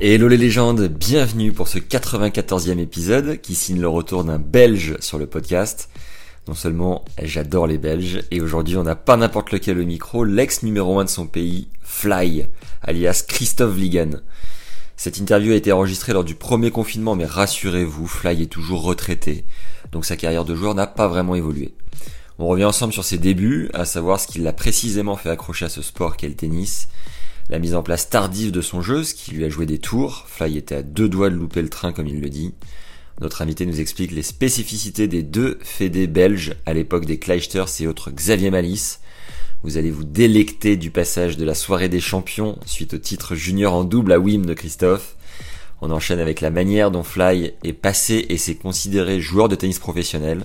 Hello les légendes, bienvenue pour ce 94e épisode qui signe le retour d'un Belge sur le podcast. Non seulement j'adore les Belges, et aujourd'hui on n'a pas n'importe lequel au micro, l'ex numéro 1 de son pays, Fly, alias Christophe Ligan. Cette interview a été enregistrée lors du premier confinement, mais rassurez-vous, Fly est toujours retraité, donc sa carrière de joueur n'a pas vraiment évolué. On revient ensemble sur ses débuts, à savoir ce qui l'a précisément fait accrocher à ce sport qu'est le tennis, la mise en place tardive de son jeu, ce qui lui a joué des tours, Fly était à deux doigts de louper le train comme il le dit. Notre invité nous explique les spécificités des deux fédés belges à l'époque des Kleisters et autres Xavier Malice. Vous allez vous délecter du passage de la soirée des champions suite au titre junior en double à Wim de Christophe. On enchaîne avec la manière dont Fly est passé et s'est considéré joueur de tennis professionnel.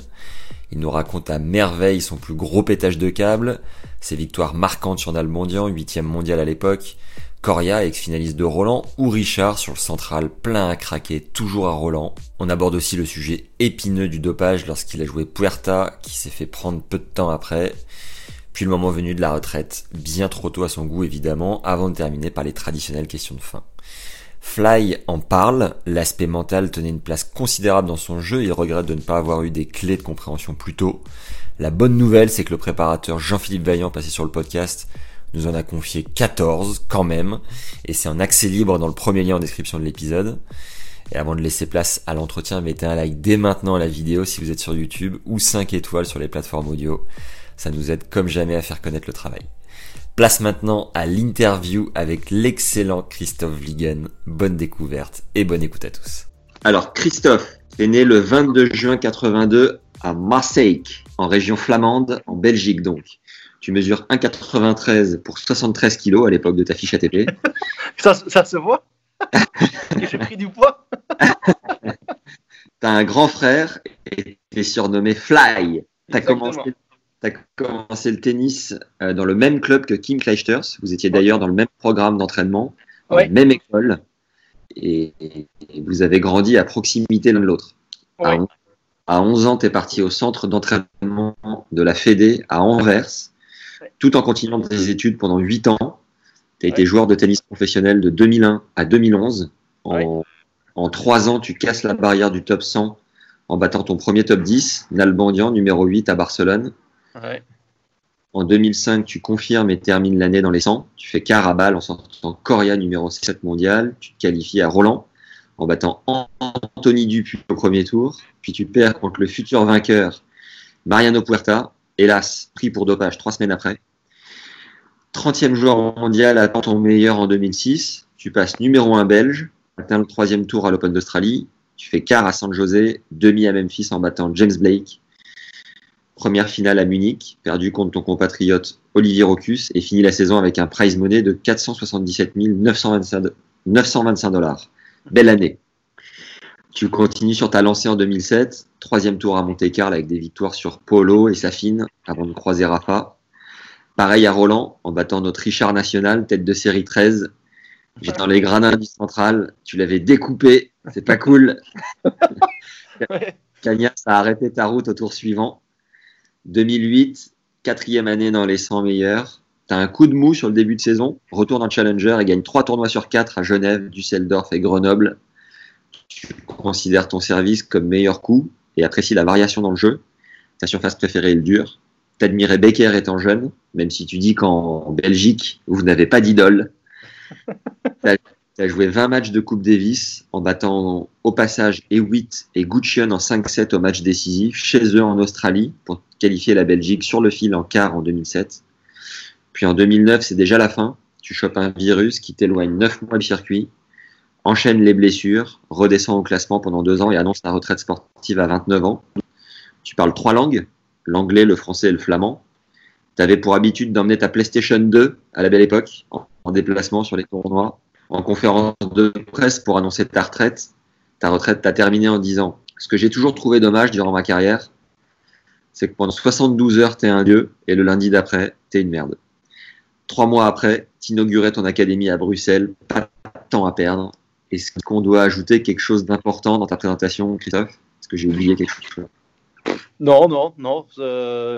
Il nous raconte à merveille son plus gros pétage de câble, ses victoires marquantes sur Nalbandian, 8 mondial à l'époque, Coria, ex-finaliste de Roland, ou Richard sur le central, plein à craquer, toujours à Roland. On aborde aussi le sujet épineux du dopage lorsqu'il a joué Puerta, qui s'est fait prendre peu de temps après. Puis le moment venu de la retraite, bien trop tôt à son goût évidemment, avant de terminer par les traditionnelles questions de fin. Fly en parle, l'aspect mental tenait une place considérable dans son jeu, il regrette de ne pas avoir eu des clés de compréhension plus tôt. La bonne nouvelle, c'est que le préparateur Jean-Philippe Vaillant, passé sur le podcast, nous en a confié 14 quand même, et c'est en accès libre dans le premier lien en description de l'épisode. Et avant de laisser place à l'entretien, mettez un like dès maintenant à la vidéo si vous êtes sur YouTube, ou 5 étoiles sur les plateformes audio. Ça nous aide comme jamais à faire connaître le travail. Place maintenant à l'interview avec l'excellent Christophe Ligen. Bonne découverte et bonne écoute à tous. Alors Christophe est né le 22 juin 82 à Marseille, en région flamande, en Belgique donc. Tu mesures 1,93 pour 73 kilos à l'époque de ta fiche ATP. ça, ça se voit J'ai pris du poids T'as un grand frère et tu es surnommé Fly. T'as commencé as commencé le tennis euh, dans le même club que Kim Clijsters. Vous étiez d'ailleurs dans le même programme d'entraînement, dans la même école. Et, vous avez grandi à proximité l'un de l'autre. À, 11 ans, tu es parti au centre d'entraînement de la Fédé à Anvers, tout en continuant tes études pendant 8 ans. Tu as été joueur de tennis professionnel de 2001 à 2011. En, en 3 ans, tu casses la barrière du top 100 en battant ton premier top 10, Nalbandian, numéro 8 à Barcelone. En 2005, tu confirmes et termines l'année dans les 100. Tu fais quart à balle en sortant Coria numéro 7 mondial. Tu te qualifies à Roland en battant Anthony Dupuis au premier tour. Puis tu perds contre le futur vainqueur Mariano Puerta, hélas pris pour dopage trois semaines après. 30e joueur mondial à ton meilleur en 2006. Tu passes numéro 1 belge, atteins le troisième tour à l'Open d'Australie. Tu fais quart à San José, demi à Memphis en battant James Blake Première finale à Munich, perdu contre ton compatriote Olivier Rocus et fini la saison avec un prize money de 477 925 dollars. Belle année. Tu continues sur ta lancée en 2007, troisième tour à Monte-Carlo avec des victoires sur Polo et Safine avant de croiser Rafa. Pareil à Roland en battant notre Richard National, tête de série 13. J'étais dans les gradins du central, tu l'avais découpé, c'est pas cool. Cagnas a arrêté ta route au tour suivant. 2008, quatrième année dans les 100 meilleurs. Tu as un coup de mou sur le début de saison, retourne en Challenger et gagne trois tournois sur quatre à Genève, Düsseldorf et Grenoble. Tu considères ton service comme meilleur coup et apprécies la variation dans le jeu. Ta surface préférée est le dur. T'admirais Becker étant jeune, même si tu dis qu'en Belgique, vous n'avez pas d'idole. Tu as joué 20 matchs de Coupe Davis en battant au passage E8 et Guccion en 5-7 au match décisif chez eux en Australie pour qualifier la Belgique sur le fil en quart en 2007. Puis en 2009, c'est déjà la fin. Tu chopes un virus qui t'éloigne 9 mois du circuit, enchaîne les blessures, redescend au classement pendant deux ans et annonce ta retraite sportive à 29 ans. Tu parles trois langues, l'anglais, le français et le flamand. tu avais pour habitude d'emmener ta PlayStation 2 à la belle époque, en, déplacement sur les tournois, en conférence de presse pour annoncer ta retraite. Ta retraite, t'as terminé en disant Ce que j'ai toujours trouvé dommage durant ma carrière, c'est que pendant 72 heures, tu es un dieu, et le lundi d'après, tu es une merde. Trois mois après, tu inaugurais ton académie à Bruxelles, pas de temps à perdre. Est-ce qu'on doit ajouter quelque chose d'important dans ta présentation, Christophe? Est-ce que j'ai oublié quelque chose? Non, non, non. Euh,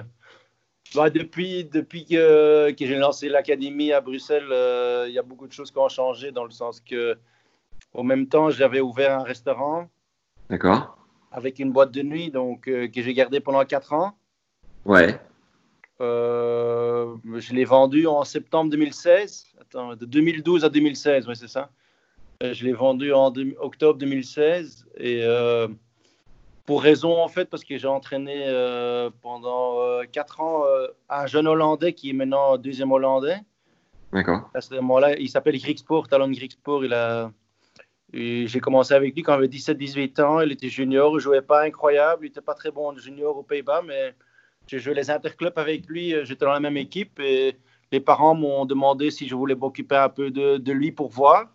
bah, depuis depuis que, que j'ai lancé l'académie à Bruxelles, euh, il y a beaucoup de choses qui ont changé dans le sens que, au même temps, j'avais ouvert un restaurant. D'accord. Avec une boîte de nuit, donc euh, que j'ai gardé pendant quatre ans. Ouais. Euh, je l'ai vendu en septembre 2016. Attends, de 2012 à 2016, oui, c'est ça. Euh, je l'ai vendu en octobre 2016. Et euh, pour raison, en fait, parce que j'ai entraîné pendant 4 ans un jeune Hollandais qui est maintenant deuxième Hollandais. D'accord. À ce moment-là, il s'appelle Grigsport, Talon Grigsport. Il a. J'ai commencé avec lui quand il avait 17-18 ans. Il était junior, il jouait pas incroyable. Il était pas très bon junior aux Pays-Bas, mais j'ai joué les interclubs avec lui, euh, j'étais dans la même équipe et les parents m'ont demandé si je voulais m'occuper un peu de, lui pour voir.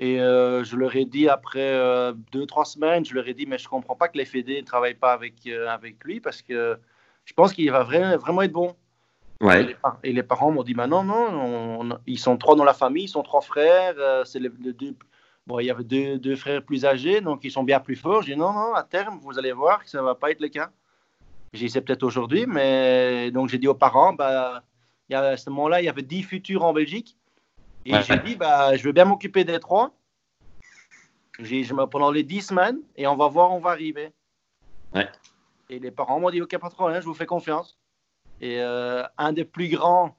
Et euh, je leur ai dit après euh, deux, trois semaines, je leur ai dit, mais je ne comprends pas que les fédés ne travaillent pas avec, avec lui parce que je pense qu'il va vraiment, vraiment être bon. Ouais. Et, les, parents m'ont dit, bah non, non, ils sont trois dans la famille, ils sont trois frères. c'est les, deux, bon, il y avait deux, deux, frères plus âgés, donc ils sont bien plus forts. J'ai dit, non, non, à terme, vous allez voir que ça ne va pas être le cas. J'y sais peut-être aujourd'hui, mais donc j'ai dit aux parents, bah, y a, à ce moment-là, il y avait 10 futurs en Belgique. Et j'ai dit, bah, je veux bien m'occuper des trois. J'ai, pendant les 10 semaines, et on va voir, on va arriver. Ouais. Et les parents m'ont dit, OK, pas de problème, je vous fais confiance. Et euh, un des plus grands,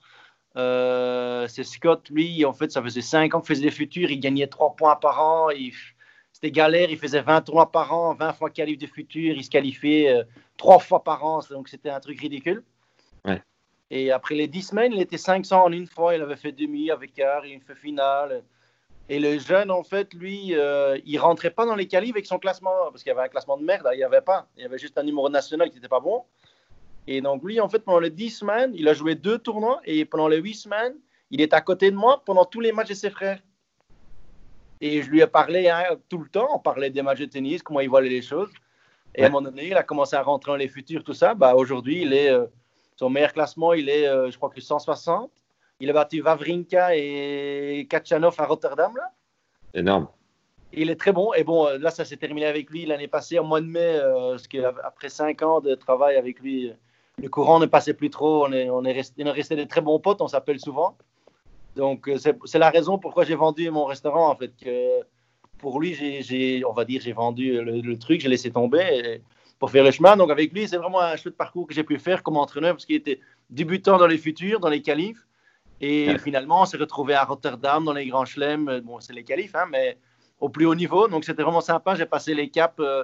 euh, c'est Scott. Lui, en fait, ça faisait 5 ans qu'il faisait des futurs. Il gagnait 3 points par an. Il, c'était galère. Il faisait 20 tournois par an, 20 fois qualif de futur. Il se qualifiait euh, trois fois par an. Donc, c'était un truc ridicule. Ouais. Et après les 10 semaines, il était 500 en une fois. Il avait fait demi avec quart, il fait finale. Et le jeune, en fait, lui, euh, il rentrait pas dans les qualifs avec son classement. Parce qu'il y avait un classement de merde. Il n'y avait pas. Il y avait juste un numéro national qui n'était pas bon. Et donc, lui, en fait, pendant les 10 semaines, il a joué deux tournois. Et pendant les 8 semaines, il est à côté de moi pendant tous les matchs de ses frères. Et je lui ai parlé hein, tout le temps, on parlait des matchs de tennis, comment il voyait les choses. Et à un moment donné, il a commencé à rentrer dans les futurs, tout ça. Bah, Aujourd'hui, il est, euh, son meilleur classement, il est, euh, je crois que 160. Il a battu Vavrinka et Kachanov à Rotterdam. Là. Énorme. Il est très bon. Et bon, euh, là, ça s'est terminé avec lui l'année passée, en mois de mai, parce qu'après cinq ans de travail avec lui, le courant ne passait plus trop. On est, on est, resté, on est resté des très bons potes, on s'appelle souvent. Donc, euh, c'est la raison pourquoi j'ai vendu mon restaurant, en fait. Que pour lui, j'ai, on va dire, j'ai vendu le, truc, j'ai laissé tomber pour faire le chemin. Donc, avec lui, c'est vraiment un chouette parcours que j'ai pu faire comme entraîneur parce qu'il était débutant dans les futurs, dans les qualifs. Et finalement, on s'est retrouvé à Rotterdam dans les grands chelems. Bon, c'est les qualifs, hein, mais au plus haut niveau. Donc, c'était vraiment sympa. J'ai passé les caps, euh,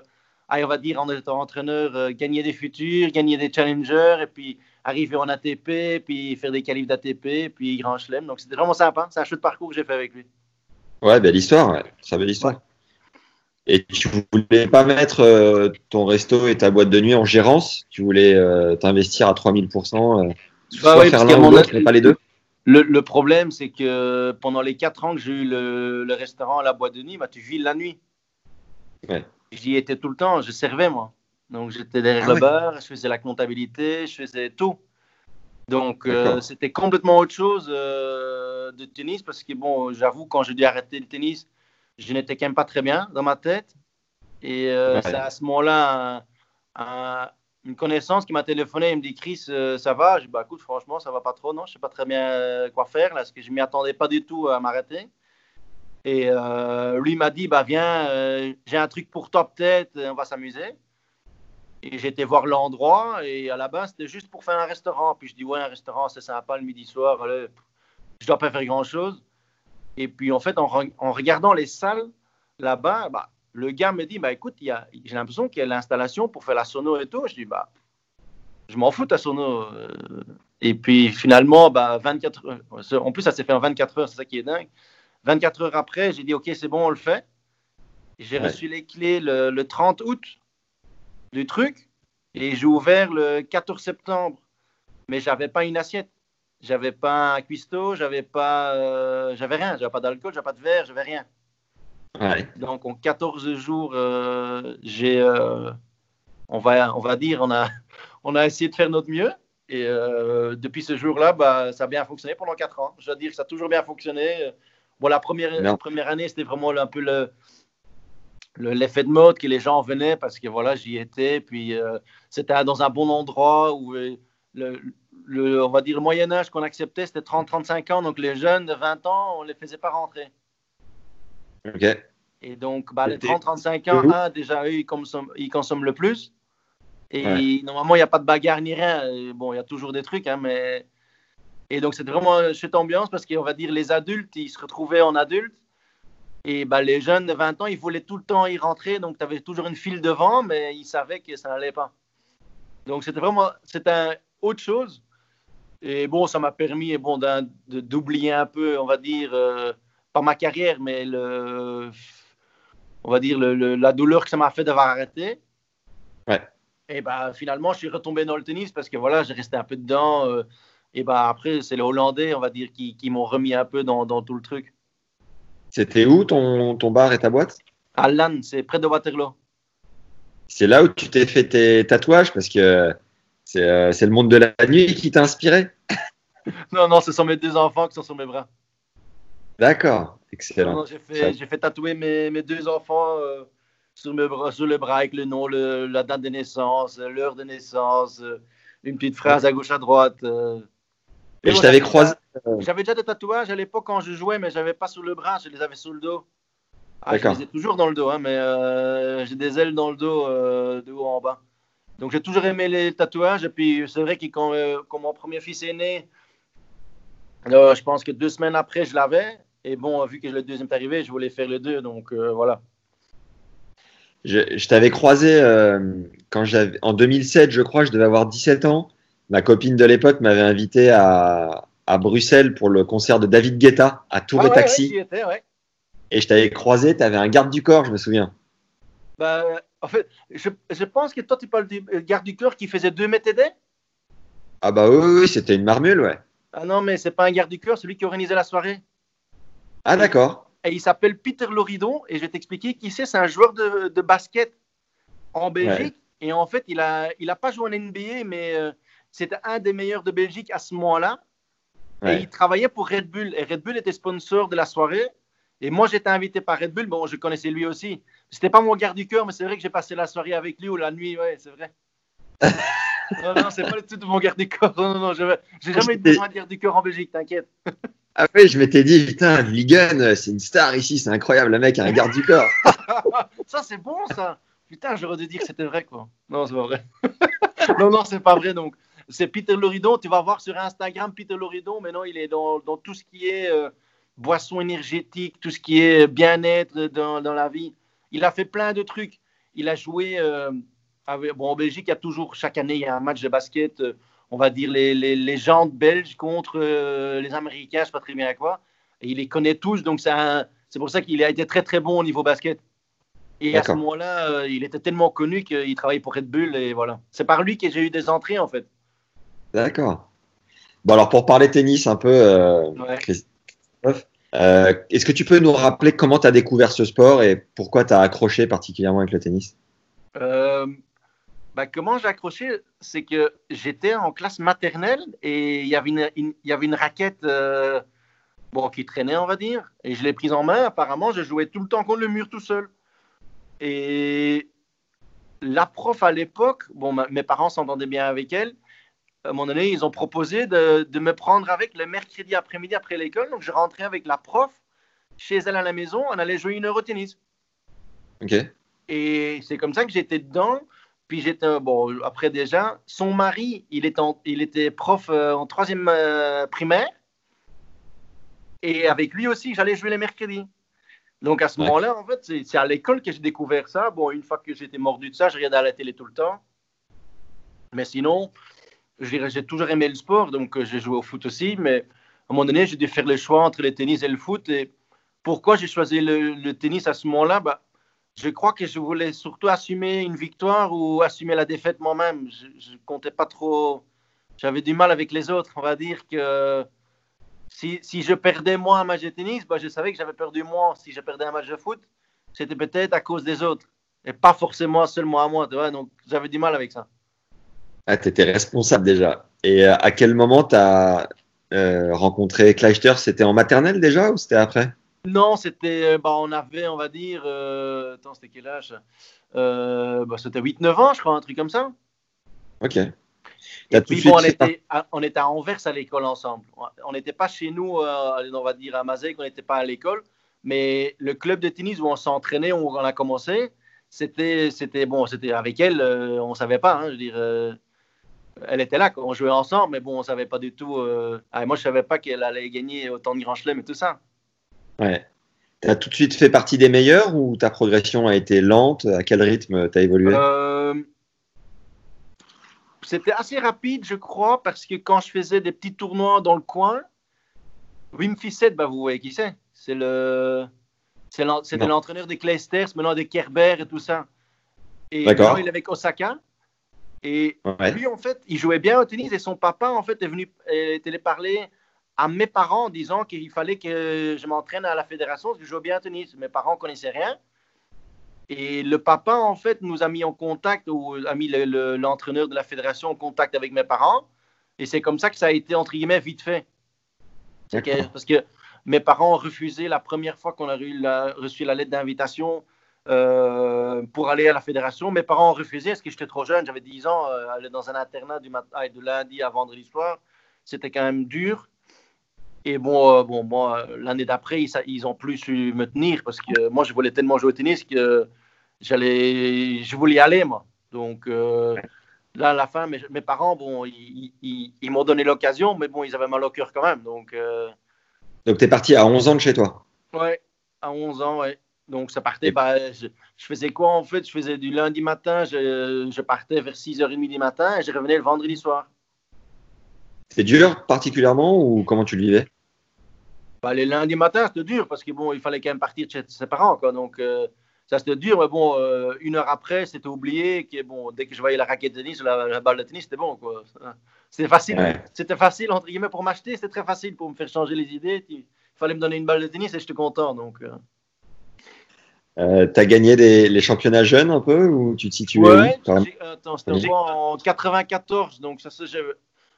on va dire, en étant entraîneur, euh, gagner des futurs, gagner des challengers. Et puis, arriver en ATP, puis faire des qualifs d'ATP, puis Grand Chelem. Donc c'était vraiment sympa. C'est un chouette parcours que j'ai fait avec lui. Ouais, belle histoire. Ouais. C'est belle histoire. Et tu voulais pas mettre euh, ton resto et ta boîte de nuit en gérance? Tu voulais euh, t'investir à 3000% euh, bah faire l'un ou l'autre, mais pas les deux? le, problème, c'est que pendant les 4 ans que j'ai eu le, restaurant à la boîte de nuit, bah, tu vis la nuit. Ouais. J'y étais tout le temps, je servais moi. Donc j'étais derrière ah le bar, je faisais la comptabilité, je faisais tout. Donc euh, c'était complètement autre chose euh, de tennis parce que bon, j'avoue quand j'ai dû arrêter le tennis, je n'étais quand même pas très bien dans ma tête. Et euh, c'est à ce moment-là une connaissance qui m'a téléphoné, il me dit Chris, ça va? Je dis bah écoute, franchement, ça va pas trop, non, je sais pas très bien quoi faire là, parce que je m'y attendais pas du tout à m'arrêter. Et lui m'a dit bah viens, j'ai un truc pour toi peut-être, on va s'amuser. Et j'étais voir l'endroit et à la base, c'était juste pour faire un restaurant. Puis je dis, ouais, un restaurant, c'est sympa le midi soir. Allez, je dois pas faire grand-chose. Et puis en fait, en, regardant les salles là-bas, bah, le gars me dit, bah écoute, j'ai l'impression qu'il y a l'installation pour faire la sono et tout. Je dis, bah, je m'en fous ta sono. Et puis finalement, bah, 24 heures, en plus, ça s'est fait en 24 heures, c'est ça qui est dingue. 24 heures après, j'ai dit, ok, c'est bon, on le fait. J'ai reçu les clés le, le 30 août du truc. Et j'ai ouvert le 14 septembre mais j'avais pas une assiette. J'avais pas un cuistot, j'avais pas, euh, j'avais rien, j'avais pas d'alcool, j'avais pas de verre, j'avais rien. Donc en 14 jours, euh, j'ai, euh, on va, on va dire, on a, on a essayé de faire notre mieux. Et depuis ce jour-là, bah, ça a bien fonctionné pendant 4 ans. Je veux dire que ça a toujours bien fonctionné. Bon, la première, la première année, c'était vraiment un peu le, l'effet de mode que les gens venaient parce que voilà, j'y étais. Puis c'était dans un bon endroit où le, le, on va dire le moyen âge qu'on acceptait, c'était 30-35 ans. Donc les jeunes de 20 ans, on ne les faisait pas rentrer. OK. Et donc, bah, les 30-35 ans, déjà, eux, ils consomment, ils consomment le plus. Et normalement, il n'y a pas de bagarre ni rien. bon, il y a toujours des trucs, hein, mais. Et donc, c'était vraiment cette ambiance parce qu'on va dire les adultes, ils se retrouvaient en adultes. Et bah, les jeunes de 20 ans, ils voulaient tout le temps y rentrer. Donc, tu avais toujours une file devant, mais ils savaient que ça n'allait pas. Donc, c'était vraiment c'était autre chose. Et bon, ça m'a permis bon, d'oublier un peu, on va dire, euh, pas ma carrière, mais le, on va dire le, la douleur que ça m'a fait d'avoir arrêté. Ouais. Et bah, finalement, je suis retombé dans le tennis parce que voilà, j'ai resté un peu dedans. Euh, et bah, après, c'est les Hollandais, on va dire, qui, qui m'ont remis un peu dans, dans, tout le truc. C'était où ton, ton bar et ta boîte? À Lannes, c'est près de Waterloo. C'est là où tu t'es fait tes tatouages parce que euh, c'est le monde de la nuit qui t'a inspiré? Non, non, ce sont mes deux enfants qui sont sur mes bras. D'accord, excellent. J'ai fait, fait, tatouer mes, mes deux enfants euh, sur, mes bras, sur le bras avec le nom, le, la date de naissance, l'heure de naissance, euh, une petite phrase à gauche à droite. Et je t'avais croisé. J'avais déjà des tatouages à l'époque quand je jouais, mais je n'avais pas sur le bras, je les avais sur le dos. Ah, je les ai toujours dans le dos, hein, mais j'ai des ailes dans le dos, de haut en bas. Donc j'ai toujours aimé les tatouages. Et puis c'est vrai que quand, euh, mon premier fils est né, euh, je pense que deux semaines après, je l'avais. Et bon, vu que le deuxième est arrivé, je voulais faire les deux. Donc euh, voilà. Je, t'avais croisé quand j'avais en 2007, je crois, je devais avoir 17 ans. Ma copine de l'époque m'avait invité à, à, Bruxelles pour le concert de David Guetta à Tour ah et Taxi. Et je t'avais croisé, tu avais un garde du corps, je me souviens. Bah, en fait, je, je, pense que toi, tu parles du garde du corps qui faisait 2 mètres et Ah bah oui, oui, c'était une marmule, ouais. Ah non, mais c'est pas un garde du corps, celui qui organisait la soirée. Ah d'accord. Et il s'appelle Peter Loridon, et je vais t'expliquer qui c'est. C'est un joueur de, de, basket en Belgique. Et en fait, il n'a il a pas joué en NBA, mais euh, c'était un des meilleurs de Belgique à ce moment-là. Et il travaillait pour Red Bull. Et Red Bull était sponsor de la soirée. Et moi, j'étais invité par Red Bull. Bon, je connaissais lui aussi. C'était pas mon garde du cœur, mais c'est vrai que j'ai passé la soirée avec lui ou la nuit, ouais, c'est vrai. non, non, c'est pas le tout de mon garde du corps. Non, non, non, j'ai jamais été un garde du corps en Belgique, t'inquiète. Ah oui, je m'étais dit, putain, Ligan, c'est une star ici, c'est incroyable, le mec a un garde du corps. ça, c'est bon, ça. Putain, j'aurais dû dire que c'était vrai, quoi. Non, c'est pas vrai. non, non, c'est pas vrai, donc. C'est Peter Loridon, tu vas voir sur Instagram Peter Loridon, mais non, il est dans, dans tout ce qui est euh, boisson énergétique, tout ce qui est bien-être dans, dans la vie. Il a fait plein de trucs. Il a joué. Euh, bon, en Belgique, il y a toujours, chaque année, il y a un match de basket. Euh, on va dire les, les, les gens belges contre les Américains, je ne sais pas très bien quoi. Et il les connaît tous, donc c'est pour ça qu'il a été très très bon au niveau basket. Et à ce moment-là, il était tellement connu qu'il travaillait pour Red Bull et voilà. C'est par lui que j'ai eu des entrées en fait. D'accord. Bon alors pour parler tennis un peu, Christophe, euh, est-ce que tu peux nous rappeler comment tu as découvert ce sport et pourquoi tu as accroché particulièrement avec le tennis? Euh, bah, Comment j'ai accroché C'est que j'étais en classe maternelle et il y avait une, y avait une raquette euh, bon, qui traînait, on va dire, et je l'ai prise en main. Apparemment, je jouais tout le temps contre le mur tout seul. Et la prof à l'époque, bon, mes parents s'entendaient bien avec elle, à un moment donné, ils ont proposé de, me prendre avec le mercredi après-midi après, l'école. Donc, je rentrais avec la prof chez elle à la maison. On allait jouer une heure au tennis. OK. Et c'est comme ça que j'étais dedans. Puis j'étais, bon, après déjà, son mari, il était, il était prof euh, en troisième euh, primaire. Et avec lui aussi, j'allais jouer les mercredis. Donc à ce moment-là, en fait, c'est à l'école que j'ai découvert ça. Bon, une fois que j'étais mordu de ça, je regardais à la télé tout le temps. Mais sinon, j'ai toujours aimé le sport, donc euh, j'ai joué au foot aussi, mais à un moment donné, j'ai dû faire le choix entre le tennis et le foot. Et pourquoi j'ai choisi le, tennis à ce moment-là? Bah, Je crois que je voulais surtout assumer une victoire ou assumer la défaite moi-même. Je ne comptais pas trop j'avais du mal avec les autres. On va dire que si, je perdais moi un match de tennis, bah, je savais que j'avais perdu moi. Si je perdais un match de foot, c'était peut-être à cause des autres et pas forcément seulement à moi. Donc j'avais du mal avec ça. Ah, tu étais responsable déjà. Et euh, à quel moment tu as euh, rencontré Kleister C'était en maternelle déjà ou c'était après? Non, c'était, bah, on avait, on va dire, euh, attends, c'était quel âge? Bah, C'était 8-9 ans, je crois, un truc comme ça. Ok. Et puis, bon, on, était à, on était à Anvers à l'école ensemble. On n'était pas chez nous, on va dire à Mazek, on n'était pas à l'école, mais le club de tennis où on s'entraînait, où on a commencé, c'était, c'était bon, c'était avec elle, on ne savait pas, hein, je veux dire elle était là, on jouait ensemble, mais bon, on savait pas du tout. Euh, ah, moi, je savais pas qu'elle allait gagner autant de Grand Chelem et tout ça. Ouais. Tu as tout de suite fait partie des meilleurs ou ta progression a été lente? À quel rythme tu as évolué? Euh, C'était assez rapide, je crois, parce que quand je faisais des petits tournois dans le coin, Wim Fissette, bah, vous voyez qui c'est? C'est le. C'était l'entraîneur des Clijsters, maintenant des Kerber et tout ça. Et il est avec Osaka. Et lui, en fait, il jouait bien au tennis et son papa, en fait, est venu est parler à mes parents en disant qu'il fallait que je m'entraîne à la fédération parce que je jouais bien au tennis. Mes parents ne connaissaient rien. Et le papa, en fait, nous a mis en contact, ou a mis l'entraîneur de la fédération en contact avec mes parents. Et c'est comme ça que ça a été, entre guillemets, vite fait. parce que mes parents ont refusé la première fois qu'on a reçu la lettre d'invitation euh, pour aller à la fédération. Mes parents ont refusé parce que j'étais trop jeune, j'avais 10 ans, euh, aller dans un internat du matin, de lundi à vendredi soir, c'était quand même dur. Et bon, euh, bon moi, l'année d'après, ils, ils, ont plus su me tenir parce que moi, je voulais tellement jouer au tennis que j'allais, je voulais y aller, moi. Donc là, à la fin, mes, mes parents, bon, ils, ils, m'ont donné l'occasion, mais bon, ils avaient mal au cœur quand même. Donc, donc tu es parti à 11 ans de chez toi Ouais, à 11 ans, ouais. Donc, ça partait. Bah, je, faisais quoi en fait? Je faisais du lundi matin, je, je partais vers 6h30 du matin et je revenais le vendredi soir. C'est dur particulièrement ou comment tu le vivais? Bah, Les lundis matins, c'était dur parce que bon, il fallait quand même partir chez ses parents. Quoi, donc, euh, ça c'était dur, mais bon, euh, une heure après, c'était oublié. Que, bon, dès que je voyais la raquette de tennis ou la, balle de tennis, c'était bon. Quoi. C'était facile. C'était facile, entre guillemets, pour m'acheter. C'était très facile pour me faire changer les idées. Il fallait me donner une balle de tennis et j'étais content. Donc, euh. Euh, tu as gagné les championnats jeunes un peu ou tu te situes Ouais, attends, c'était en 94, donc ça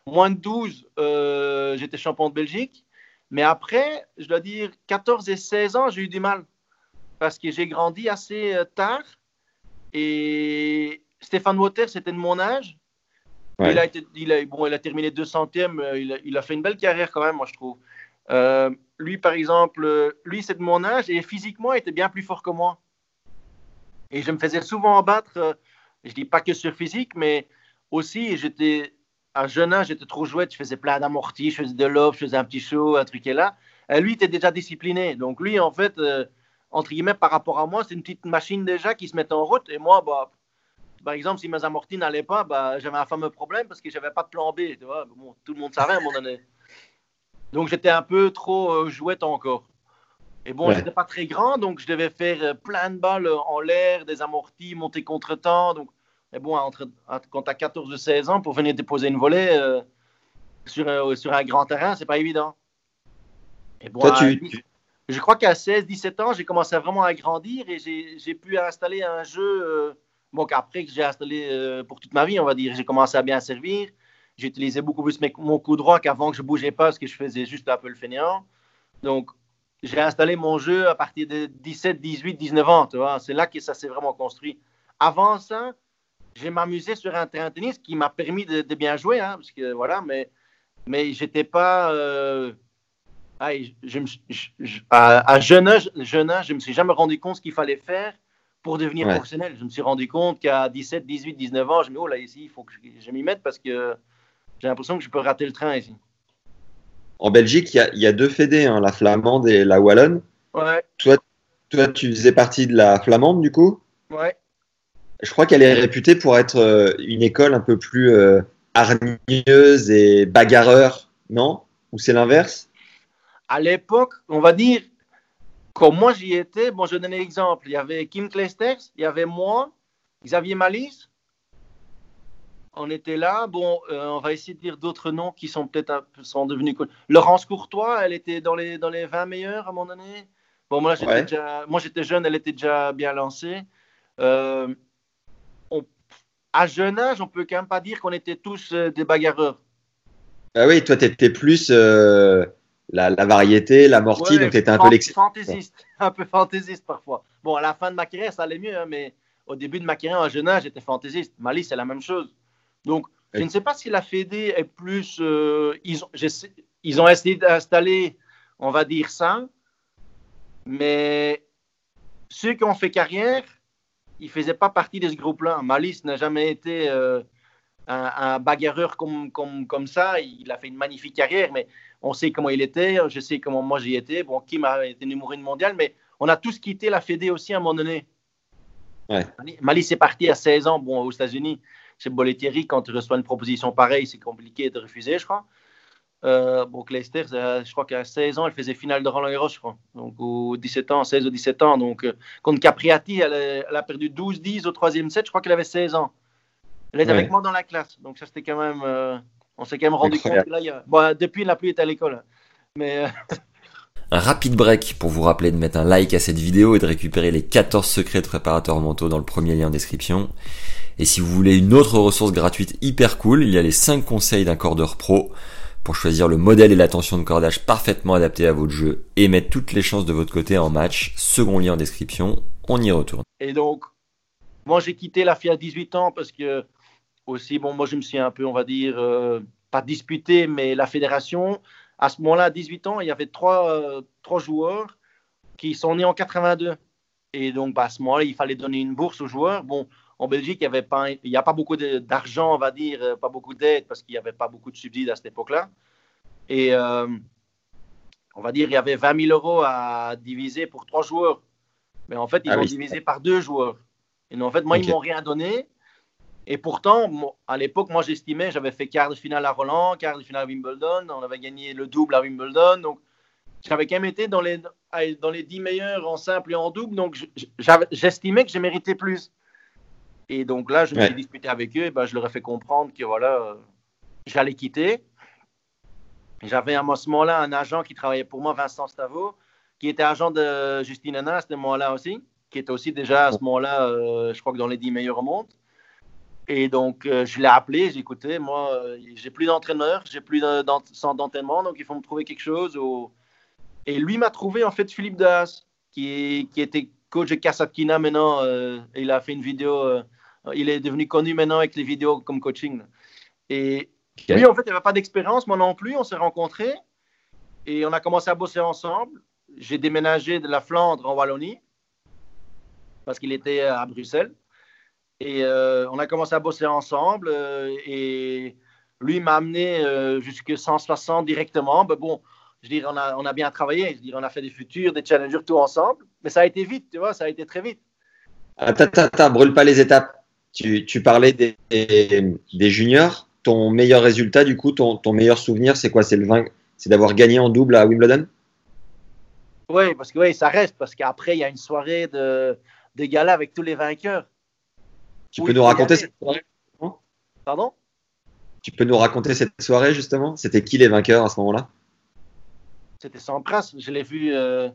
moins de 12, euh, j'étais champion de Belgique. Mais après, je dois dire, 14 et 16 ans, j'ai eu du mal parce que j'ai grandi assez euh, tard et Stéphane Water, c'était de mon âge. Il, a été, il, a, bon, il a terminé 200e, il a, il a fait une belle carrière quand même, moi je trouve. Euh, lui, par exemple, euh, lui, c'est de mon âge et physiquement, il était bien plus fort que moi. Et je me faisais souvent battre, euh, je dis pas que sur physique, mais aussi, j'étais à jeune âge, j'étais trop jouette, je faisais plein d'amortis, je faisais de l'off, je faisais un petit show, un truc et là. Et lui, il était déjà discipliné. Donc, lui, en fait, entre guillemets, par rapport à moi, c'est une petite machine déjà qui se met en route. Et moi, bah, par exemple, si mes amortis n'allaient pas, bah, j'avais un fameux problème parce que j'avais pas de plan B. Tout le monde savait à un moment donné. Donc j'étais un peu trop euh, jouette encore. Et bon, je j'étais pas très grand, donc je devais faire euh, plein de balles en l'air, des amortis, monter contre-temps. Donc, et bon, entre, quand tu as 14 ou 16 ans, pour venir déposer une volée euh, sur, sur un grand terrain, c'est pas évident. Et bon, je crois qu'à 16-17 ans, j'ai commencé à vraiment à grandir et j'ai pu installer un jeu. bon, qu'après que j'ai installé pour toute ma vie, on va dire, j'ai commencé à bien servir j'utilisais beaucoup plus mon coup droit qu'avant que je bougeais pas parce que je faisais juste un peu le fainéant. Donc, j'ai installé mon jeu à partir de 17, 18, 19 ans, tu vois. C'est là que ça s'est vraiment construit. Avant ça, j'ai m'amusé sur un terrain de tennis qui m'a permis de, bien jouer, hein, parce que voilà, mais, mais j'étais pas. Euh, je, à, jeune, âge, jeune âge, je me suis jamais rendu compte ce qu'il fallait faire pour devenir professionnel. Je me suis rendu compte qu'à 17, 18, 19 ans, je me dis, oh là, ici, il faut que je m'y mette parce que j'ai l'impression que je peux rater le train ici. En Belgique, il y, a deux fédés, hein, la flamande et la wallonne. Ouais. Toi, toi, tu faisais partie de la flamande, du coup? Ouais. Je crois qu'elle est réputée pour être euh, une école un peu plus euh, hargneuse et bagarreur, non? Ou c'est l'inverse? À l'époque, on va dire, quand moi j'y étais, bon, je donne un exemple. Il y avait Kim Kleisters, il y avait moi, Xavier Malice, on était là. Bon, euh, on va essayer de dire d'autres noms qui sont peut-être sont devenus Laurence Courtois, elle était dans les, dans les 20 meilleurs à moment donné? Bon, moi, j'étais, déjà, moi, j'étais jeune, elle était déjà bien lancée. Euh, à jeune âge, on peut quand même pas dire qu'on était tous euh, des bagarreurs. Ah oui, toi, tu étais plus la, la, variété, la mortie, donc tu étais un peu l'excès. Fantaisiste, un peu fantaisiste parfois. Bon, à la fin de ma carrière, ça allait mieux, hein, mais au début de ma carrière, à jeune âge, j'étais fantaisiste. Mali, c'est la même chose. Donc, je ne sais pas si la Fédé est plus. Euh, ils, ont, ils ont essayé d'installer, on va dire ça, mais ceux qui ont fait carrière, ils ne faisaient pas partie de ce groupe-là. Malice n'a jamais été euh, un, bagarreur comme, comme, comme ça. Il a fait une magnifique carrière, mais on sait comment il était. Je sais comment moi j'y étais. Bon, Kim a été numéro une mondial, mais on a tous quitté la Fédé aussi à un moment donné. Ouais. Malice est parti à 16 ans bon, aux États-Unis chez Bollettieri, quand tu reçois une proposition pareille, c'est compliqué de refuser, je crois. Euh, bon, Leicester, je crois qu'à 16 ans, elle faisait finale de Roland Garros, je crois. Donc, aux 17 ans, 16 ou 17 ans. Donc, euh, contre Capriati, elle, a perdu 12-10 au troisième set. Je crois qu'elle avait 16 ans. Elle était avec moi dans la classe. Donc, ça, c'était quand même. Euh, on s'est quand même rendu compte que là, il y a... bon, depuis, la pluie est à l'école. Mais. Euh, un rapide break pour vous rappeler de mettre un like à cette vidéo et de récupérer les 14 secrets de préparateurs mentaux dans le premier lien en description. Et si vous voulez une autre ressource gratuite hyper cool, il y a les 5 conseils d'un cordeur pro pour choisir le modèle et la tension de cordage parfaitement adapté à votre jeu et mettre toutes les chances de votre côté en match. Second lien en description, on y retourne. Et donc, moi j'ai quitté la FIA à 18 ans parce que aussi, bon, moi je me suis un peu, on va dire, euh, pas disputé, mais la fédération, à ce moment-là, à 18 ans, il y avait trois, euh, trois joueurs qui sont nés en 82. Et donc, bah, à ce moment-là, il fallait donner une bourse aux joueurs. Bon, en Belgique, il n'y a, pas beaucoup d'argent, on va dire, euh, pas beaucoup d'aide, parce qu'il n'y avait pas beaucoup de subsides à cette époque-là. Et euh, on va dire, il y avait 20 000 euros à diviser pour trois joueurs. Mais en fait, ils ah ont divisé par deux joueurs. Et en fait, moi, ils m'ont rien donné. Et pourtant, à l'époque, moi, j'estimais, j'avais fait quart de finale à Roland, quart de finale à Wimbledon, on avait gagné le double à Wimbledon. Donc, j'avais quand même été dans les, dans les 10 meilleurs en simple et en double. Donc, j'estimais que j'ai mérité plus. Et donc là, je me suis disputé avec eux, et ben, je leur ai fait comprendre que voilà, euh, j'allais quitter. J'avais à ce moment-là un agent qui travaillait pour moi, Vincent Stavo, qui était agent de Justine Anna à ce moment-là aussi, qui était aussi déjà à ce moment-là, euh, je crois que dans les 10 meilleurs au monde. Et donc, euh, je l'ai appelé, j'ai écouté, moi, j'ai plus d'entraîneur, j'ai plus d'entraînement, donc il faut me trouver quelque chose. Et lui m'a trouvé en fait Philippe Daas, qui, qui était coach de Kasatkina maintenant. il a fait une vidéo il est devenu connu maintenant avec les vidéos comme coaching. Et lui, en fait, il n'avait pas d'expérience, moi non plus. On s'est rencontrés et on a commencé à bosser ensemble. J'ai déménagé de la Flandre en Wallonie parce qu'il était à Bruxelles. Et euh, on a commencé à bosser ensemble. Euh, et lui m'a amené euh, jusqu'à 160 directement. Ben bon, je dirais, on a, on a bien travaillé. Je dirais, on a fait des futurs, des challengers, tout ensemble. Mais ça a été vite, tu vois, ça a été très vite. Attends, attends, attends brûle pas les étapes. Tu, parlais des, juniors. Ton meilleur résultat, du coup, ton, meilleur souvenir, c'est quoi? C'est le c'est d'avoir gagné en double à Wimbledon? Oui, parce que oui, ça reste, parce qu'après, il y a une soirée de, de gala avec tous les vainqueurs. Tu peux nous raconter cette soirée Pardon? Tu peux nous raconter cette soirée, justement? C'était qui les vainqueurs à ce moment-là? C'était Sampras. Je l'ai vu. Euh,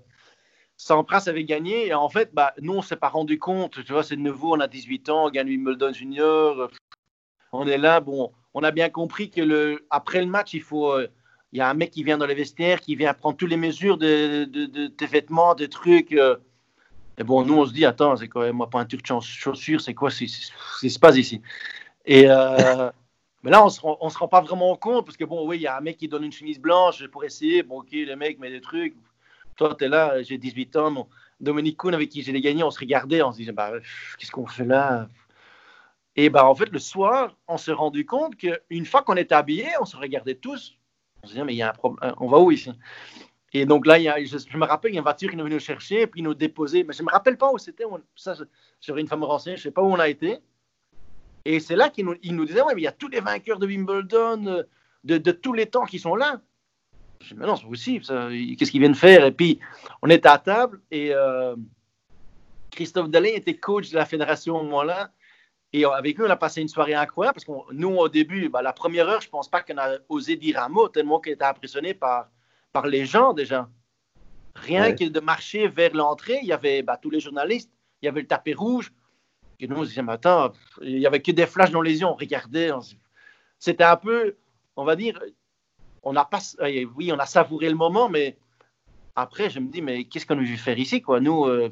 Sampras avait gagné. Et en fait, bah, nous, on ne s'est pas rendu compte. Tu vois, c'est nouveau, on a 18 ans, on gagne Wimbledon Junior. On est là. Bon, on a bien compris que le, après le match, il faut. Euh, il y a un mec qui vient dans les vestiaires, qui vient prendre toutes les mesures de, de, tes vêtements, des trucs. Euh. Et bon, nous, on se dit, attends, c'est quoi, moi, pointure de chaussures, c'est quoi, c'est ce qui se passe ici Et euh, mais là, on se, rend, se rend pas vraiment compte, parce que bon, oui, il y a un mec qui donne une chemise blanche pour essayer. Bon, ok, le mec met des trucs. Toi, tu es là, j'ai 18 ans. Dominique Kuhn, avec qui j'ai gagné, on se regardait, on se disait, bah, qu'est-ce qu'on fait là? Et bah, en fait, le soir, on s'est rendu compte qu'une fois qu'on était habillés, on se regardait tous. On se disait, mais il y a un problème, on va où ici? Et donc là, je, me rappelle, il y a une voiture qui nous venue nous chercher, puis nous déposer. Mais je ne me rappelle pas où c'était. Ça, j'aurais une femme renseignée, je ne sais pas où on a été. Et c'est là qu'il nous, nous disait, ouais, mais il y a tous les vainqueurs de Wimbledon, de, de tous les temps qui sont là. Je mais non, c'est possible, qu'est-ce qu'ils viennent faire? Et puis, on était à table et euh, Christophe Dalin était coach de la fédération au moment-là. Et avec lui, on a passé une soirée incroyable parce que nous, au début, bah, la première heure, je pense pas qu'on a osé dire un mot tellement qu'on était impressionné par, par les gens déjà. Rien que de marcher vers l'entrée, il y avait bah, tous les journalistes, il y avait le tapis rouge. Et nous, on se disait, mais attends, il n'y avait que des flashs dans les yeux, on regardait. C'était un peu, on va dire, on a pas, euh, oui, on a savouré le moment, mais après, je me dis, mais qu'est-ce qu'on a vu faire ici, quoi? Nous, euh,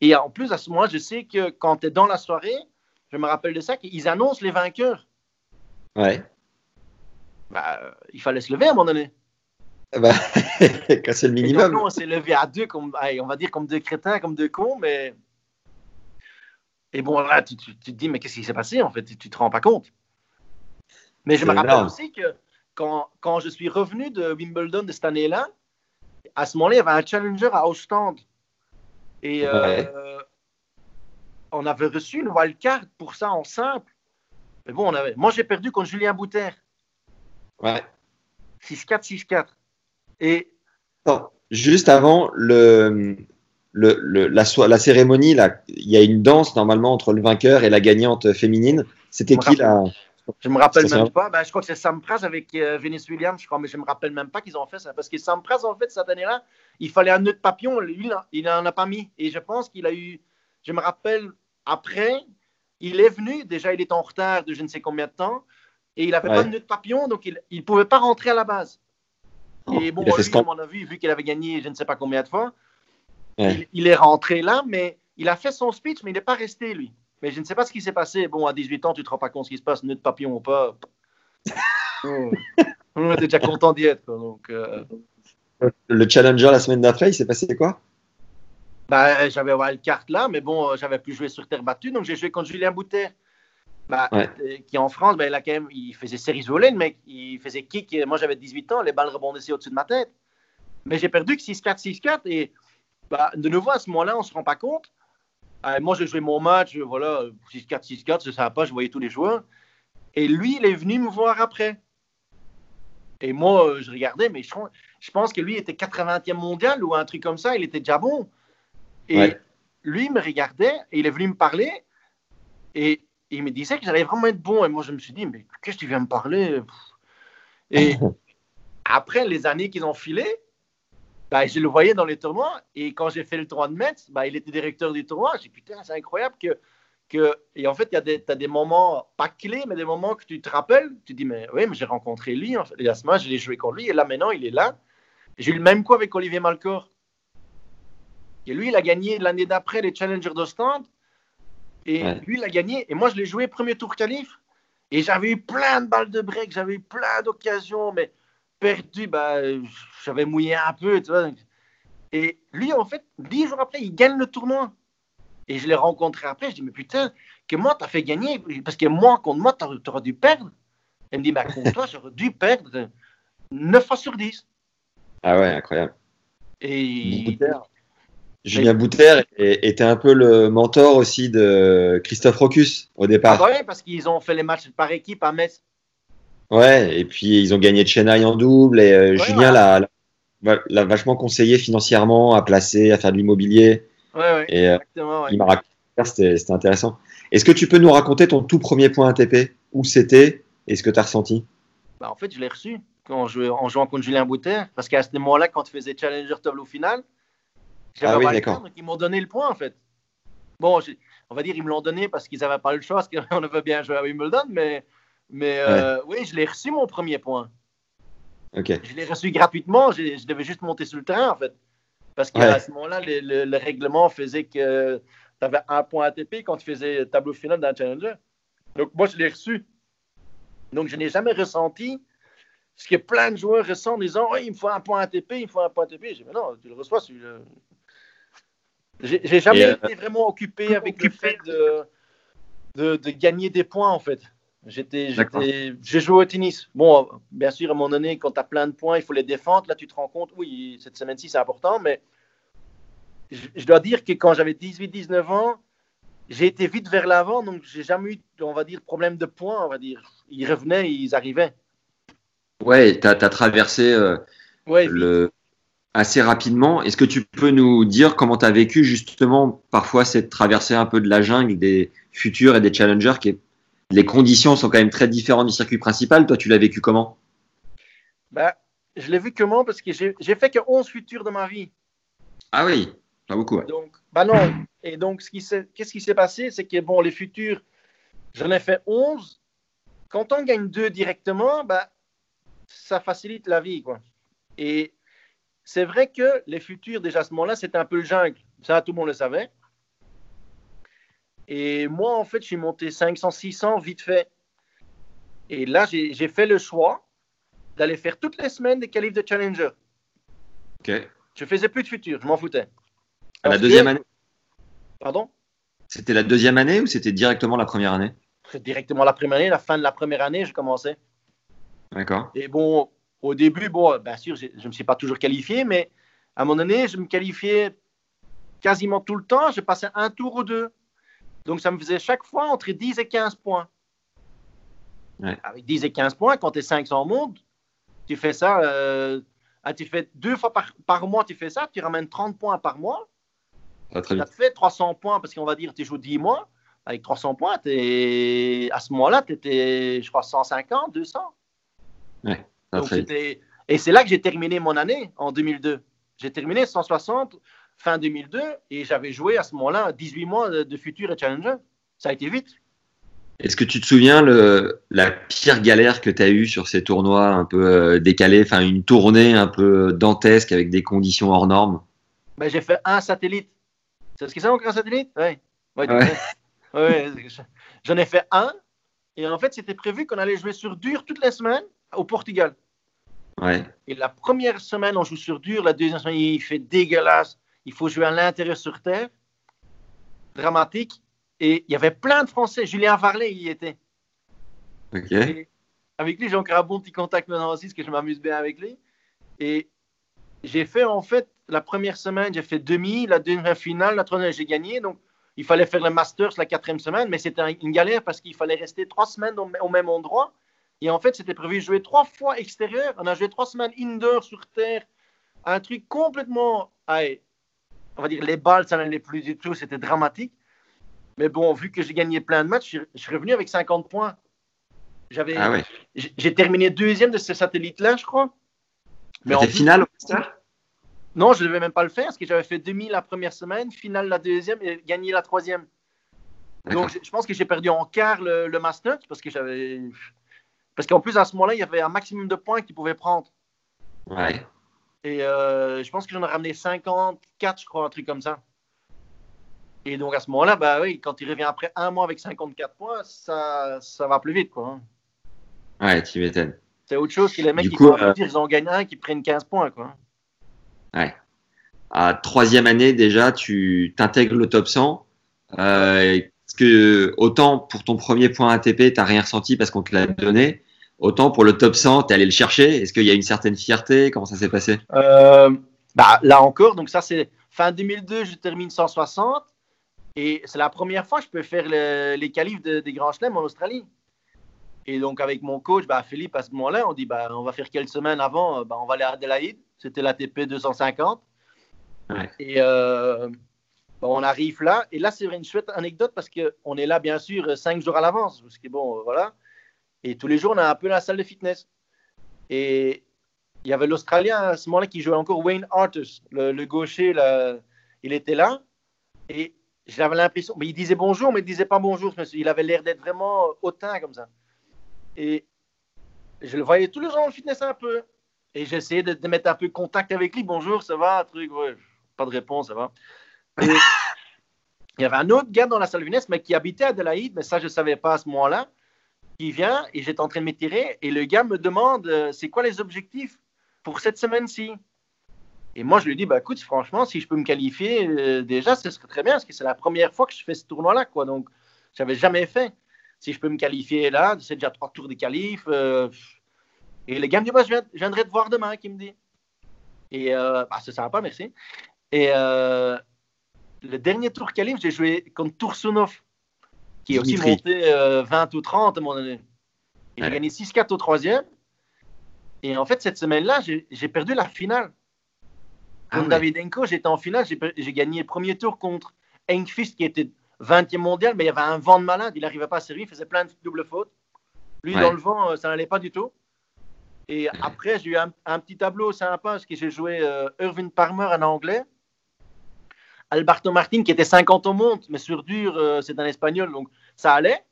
et en plus, à ce moment, je sais que quand tu es dans la soirée, je me rappelle de ça, qu'ils annoncent les vainqueurs. Ouais. Bah, il fallait se lever à un moment donné. Bah, c'est le minimum. on s'est levé à deux, comme, on va dire comme deux crétins, comme deux cons, mais. Et bon, là, tu, te dis, mais qu'est-ce qui s'est passé en fait? Tu, ne te rends pas compte. Mais je me rappelle aussi que quand, quand, je suis revenu de Wimbledon de cette année-là, à ce moment-là, il y avait un challenger à Ostend. Et euh, on avait reçu une wildcard pour ça en simple. Mais bon, on avait... moi, j'ai perdu contre Julien Bouter. Ouais. 6-4, 6-4. Et. juste avant le, le, la, la, cérémonie, là, il y a une danse normalement entre le vainqueur et la gagnante féminine. C'était qui là Je me rappelle même pas. Ben, je crois que c'est Sampras avec euh, Williams, je crois, mais je me rappelle même pas qu'ils ont fait ça. Parce que Sampras, en fait, cette année-là, il fallait un nœud de papillon. Lui, il n'en a pas mis. Et je pense qu'il a eu. Je me rappelle après, il est venu. Déjà, il est en retard de je ne sais combien de temps. Et il n'avait pas de nœud de papillon, donc il ne pouvait pas rentrer à la base. Et bon, lui, à mon avis, vu qu'il avait gagné je ne sais pas combien de fois, il, est rentré là, mais il a fait son speech, mais il n'est pas resté, lui. Mais je ne sais pas ce qui s'est passé. Bon, à 18 ans, tu ne te rends pas compte ce qui se passe, nœud de papillon ou pas. On était déjà content d'y être. donc, euh. Le challenger la semaine d'après, il s'est passé quoi? Bah, J'avais carte là, mais bon, j'avais pu jouer sur terre battue, donc j'ai joué contre Julien Bouter. Bah, euh, qui en France, bah, il, a quand même, il faisait séries volées, le mec. Il faisait kick. Moi, j'avais 18 ans, les balles rebondissaient au-dessus de ma tête. Mais j'ai perdu que 6-4, 6-4. Et bah, de nouveau, à ce moment-là, on ne se rend pas compte. Euh, moi, j'ai joué mon match, voilà, 6-4, 6-4, c'est sympa, je voyais tous les joueurs. Et lui, il est venu me voir après. Et moi, euh, je regardais, mais je, je pense que lui était 80e mondial ou un truc comme ça, il était déjà bon. Et lui, il me regardait et il est venu me parler. Et il me disait que j'allais vraiment être bon. Et moi, je me suis dit, mais qu'est-ce que tu viens me parler? Et après les années qu'ils ont filé, bah, je le voyais dans les tournois. Et quand j'ai fait le tournoi de Metz, bah, il était directeur du tournoi. J'ai dit, putain, c'est incroyable que, que. Et en fait, il y a des, as des moments, pas clés, mais des moments que tu te rappelles. Tu dis, mais oui, mais j'ai rencontré lui. En fait. Et à ce moment, je l'ai joué contre lui. Et là, maintenant, il est là. J'ai eu le même coup avec Olivier Malcor. Et lui, il a gagné l'année d'après les Challengers d'Ostende. Et lui, il a gagné. Et moi, je l'ai joué premier tour qualif. Et j'avais eu plein de balles de break, j'avais eu plein d'occasions, mais perdu, bah, j'avais mouillé un peu. Tu vois. Et lui, en fait, dix jours après, il gagne le tournoi. Et je l'ai rencontré après. Je dis, mais putain, que moi, t'as fait gagner. Parce que moi, contre moi, t'aurais dû perdre. Il me dit, bah, contre toi, j'aurais dû perdre 9 fois sur 10. Ah ouais, incroyable. Et Julien Bouter était un peu le mentor aussi de Christophe Rocus au départ. Ah oui, parce qu'ils ont fait les matchs par équipe à Metz. Ouais, et puis ils ont gagné Chennai en double et euh, Julien l'a, vachement conseillé financièrement à placer, à faire de l'immobilier. Ouais, ouais, et, euh, il m'a raconté, c'était, c'était intéressant. Est-ce que tu peux nous raconter ton tout premier point ATP Où c'était? Et ce que tu as ressenti? Bah, En fait, je l'ai reçu quand je, en jouant contre Julien Bouter parce qu'à ce moment-là, quand tu faisais Challenger tableau final, ah oui, d'accord. Ils m'ont donné le point, en fait. Bon, on va dire ils me l'ont donné parce qu'ils n'avaient pas le choix, parce qu'on avait bien joué à Wimbledon, mais, mais euh, oui, je l'ai reçu mon premier point. Je l'ai reçu gratuitement, je, devais juste monter sur le terrain, en fait. Parce qu'à ce moment-là, le, règlement faisait que tu avais un point ATP quand tu faisais tableau final d'un challenger. Donc, moi, je l'ai reçu. Donc, je n'ai jamais ressenti ce que plein de joueurs ressentent en disant oh, il me faut un point ATP, il me faut un point ATP. J'ai dit mais non, tu le reçois celui-là. J'ai jamais euh, été vraiment occupé avec le fait de, de, gagner des points, en fait. J'étais, j'ai joué au tennis. Bon, bien sûr, à un moment donné, quand tu as plein de points, il faut les défendre. Là, tu te rends compte, oui, cette semaine-ci, c'est important. Mais je, dois dire que quand j'avais 18-19 ans, j'ai été vite vers l'avant. Donc, j'ai jamais eu, on va dire, problème de points, on va dire. Ils revenaient, ils arrivaient. Ouais, tu as, traversé euh, le, assez rapidement. Est-ce que tu peux nous dire comment tu as vécu justement parfois cette traversée un peu de la jungle des futurs et des challengers qui Les conditions sont quand même très différentes du circuit principal. Toi, tu l'as vécu comment? Bah, Je l'ai vu comment? Parce que j'ai fait que 11 futurs de ma vie. Ah oui, pas beaucoup. Donc, bah non. Et donc, qu'est-ce qui s'est passé? C'est que bon, les futurs, j'en ai fait 11. Quand on gagne deux directement, bah, ça facilite la vie. Quoi. Et c'est vrai que les futurs, déjà à ce moment-là, c'était un peu le jungle. Ça, tout le monde le savait. Et moi, en fait, je suis monté 500, 600 vite fait. Et là, j'ai fait le choix d'aller faire toutes les semaines des qualifs de Challenger. Ok. Je faisais plus de futurs, je m'en foutais. À la deuxième année Pardon? C'était la deuxième année ou c'était directement la première année? Directement la première année. La fin de la première année, j'ai commencé. D'accord. Et bon, au début, bon, bien sûr, je ne me suis pas toujours qualifié, mais à un moment donné, je me qualifiais quasiment tout le temps. Je passais un tour ou deux. Donc, ça me faisait chaque fois entre 10 et 15 points. Avec 10 et 15 points, quand tu es 500 mondes, tu fais ça, euh, ah, tu fais deux fois par, mois, tu fais ça, tu ramènes 30 points par mois. Ça te fait 300 points parce qu'on va dire tu joues 10 mois. Avec 300 points, es, à ce moment-là, tu étais, je crois, 150, 200. Ouais. Et c'est là que j'ai terminé mon année, en 2002. J'ai terminé 160 fin 2002 et j'avais joué à ce moment-là 18 mois de, Futur et Challenger. Ça a été vite. Est-ce que tu te souviens le, la pire galère que tu as eue sur ces tournois un peu euh, décalés, enfin une tournée un peu dantesque avec des conditions hors normes? Ben, J'ai fait un satellite. C'est ce que c'est encore un satellite? Oui. Ouais, ouais. J'en ai fait un et en fait c'était prévu qu'on allait jouer sur dur toutes les semaines au Portugal. Ouais. Et la première semaine, on joue sur dur. La deuxième semaine, il fait dégueulasse. Il faut jouer à l'intérieur sur terre. Dramatique. Et il y avait plein de Français. Julien Varlet, il y était. Ok. avec lui, j'ai encore un bon petit contact maintenant aussi, parce que je m'amuse bien avec lui. Et j'ai fait, en fait, la première semaine, j'ai fait demi. La deuxième finale, la troisième, j'ai gagné. Donc, il fallait faire le Masters la quatrième semaine, mais c'était une galère parce qu'il fallait rester trois semaines au même endroit. Et en fait, c'était prévu de jouer trois fois extérieur. On a joué trois semaines indoor sur terre. Un truc complètement. Allez, on va dire, les balles, ça n'allait plus du tout. C'était dramatique. Mais bon, vu que j'ai gagné plein de matchs, je suis revenu avec 50 points. J'avais, ah J'ai terminé deuxième de ce satellite-là, je crois. Mais en finale au Non, je ne devais même pas le faire parce que j'avais fait demi la première semaine, finale la deuxième et gagné la troisième. Donc, je pense que j'ai perdu en quart le, le Master parce que j'avais parce qu'en plus, à ce moment-là, il y avait un maximum de points qu'il pouvait prendre. Ouais. Et euh, je pense que j'en ai ramené 54, je crois, un truc comme ça. Et donc à ce moment-là, bah oui, quand il revient après un mois avec 54 points, ça, ça va plus vite, quoi. Hein. Ouais, tu m'étonnes. C'est autre chose que les mecs qui euh... dire ils en gagnent un, qui prennent 15 points, quoi. Ouais. À troisième année, déjà, tu t'intègres le top 100. Euh, que autant pour ton premier point ATP, tu n'as rien ressenti parce qu'on te l'a donné, Autant pour le top 100, tu es allé le chercher. Est-ce qu'il y a une certaine fierté? Comment ça s'est passé? Euh, bah, Là encore, donc ça c'est fin 2002, je termine 160. Et c'est la première fois que je peux faire les qualifs des Grands Chelems en Australie. Et donc avec mon coach, bah, Philippe, à ce moment-là, on dit bah, on va faire quelques semaines avant, bah, on va aller à Adelaide. C'était l'ATP 250. Et euh, on arrive là. Et là, c'est une chouette anecdote parce qu'on est là, bien sûr, cinq jours à l'avance. Parce que bon, voilà. Et tous les jours, on a un peu la salle de fitness. Et il y avait l'Australien à ce moment-là qui jouait encore Wayne Artus, le, gaucher. il était là. Et j'avais l'impression. Mais il disait bonjour, mais il disait pas bonjour. Il avait l'air d'être vraiment hautain comme ça. Et je le voyais tous les jours en fitness un peu. Et j'essayais de, de, mettre un peu contact avec lui. Bonjour, ça va Truc, Pas de réponse, ça va. Et il y avait un autre gars dans la salle de fitness, mais qui habitait à Adelaide, mais ça, je ne savais pas à ce moment-là qui vient et j'étais en train de m'étirer et le gars me demande euh, c'est quoi les objectifs pour cette semaine-ci? Et moi, je lui dis bah écoute, franchement, si je peux me qualifier euh, déjà, ce serait très bien parce que c'est la première fois que je fais ce tournoi-là, quoi. Donc, j'avais jamais fait. Si je peux me qualifier là, c'est déjà trois tours de qualif. Euh, et le gars me dit bah, je, viendrai te voir demain, qui me dit. Et bah, ça sympa, merci. Et le dernier tour qualif, j'ai joué contre Toursunov qui est aussi monté 20 euh, ou 30 à mon donné. J'ai gagné 6-4 au troisième. Et en fait, cette semaine-là, j'ai perdu la finale. Ah contre David Davidenko, j'étais en finale, j'ai gagné le premier tour contre Engfist qui était 20e mondial, mais il y avait un vent de malade, il n'arrivait pas à servir, il faisait plein de doubles fautes. Lui, dans le vent, euh, ça n'allait pas du tout. Et après, j'ai eu un, petit tableau sympa parce que j'ai joué euh, Irving Palmer en anglais. Alberto Martin qui était 50 au monde, mais sur dur, euh, c'est un espagnol, donc ça allait.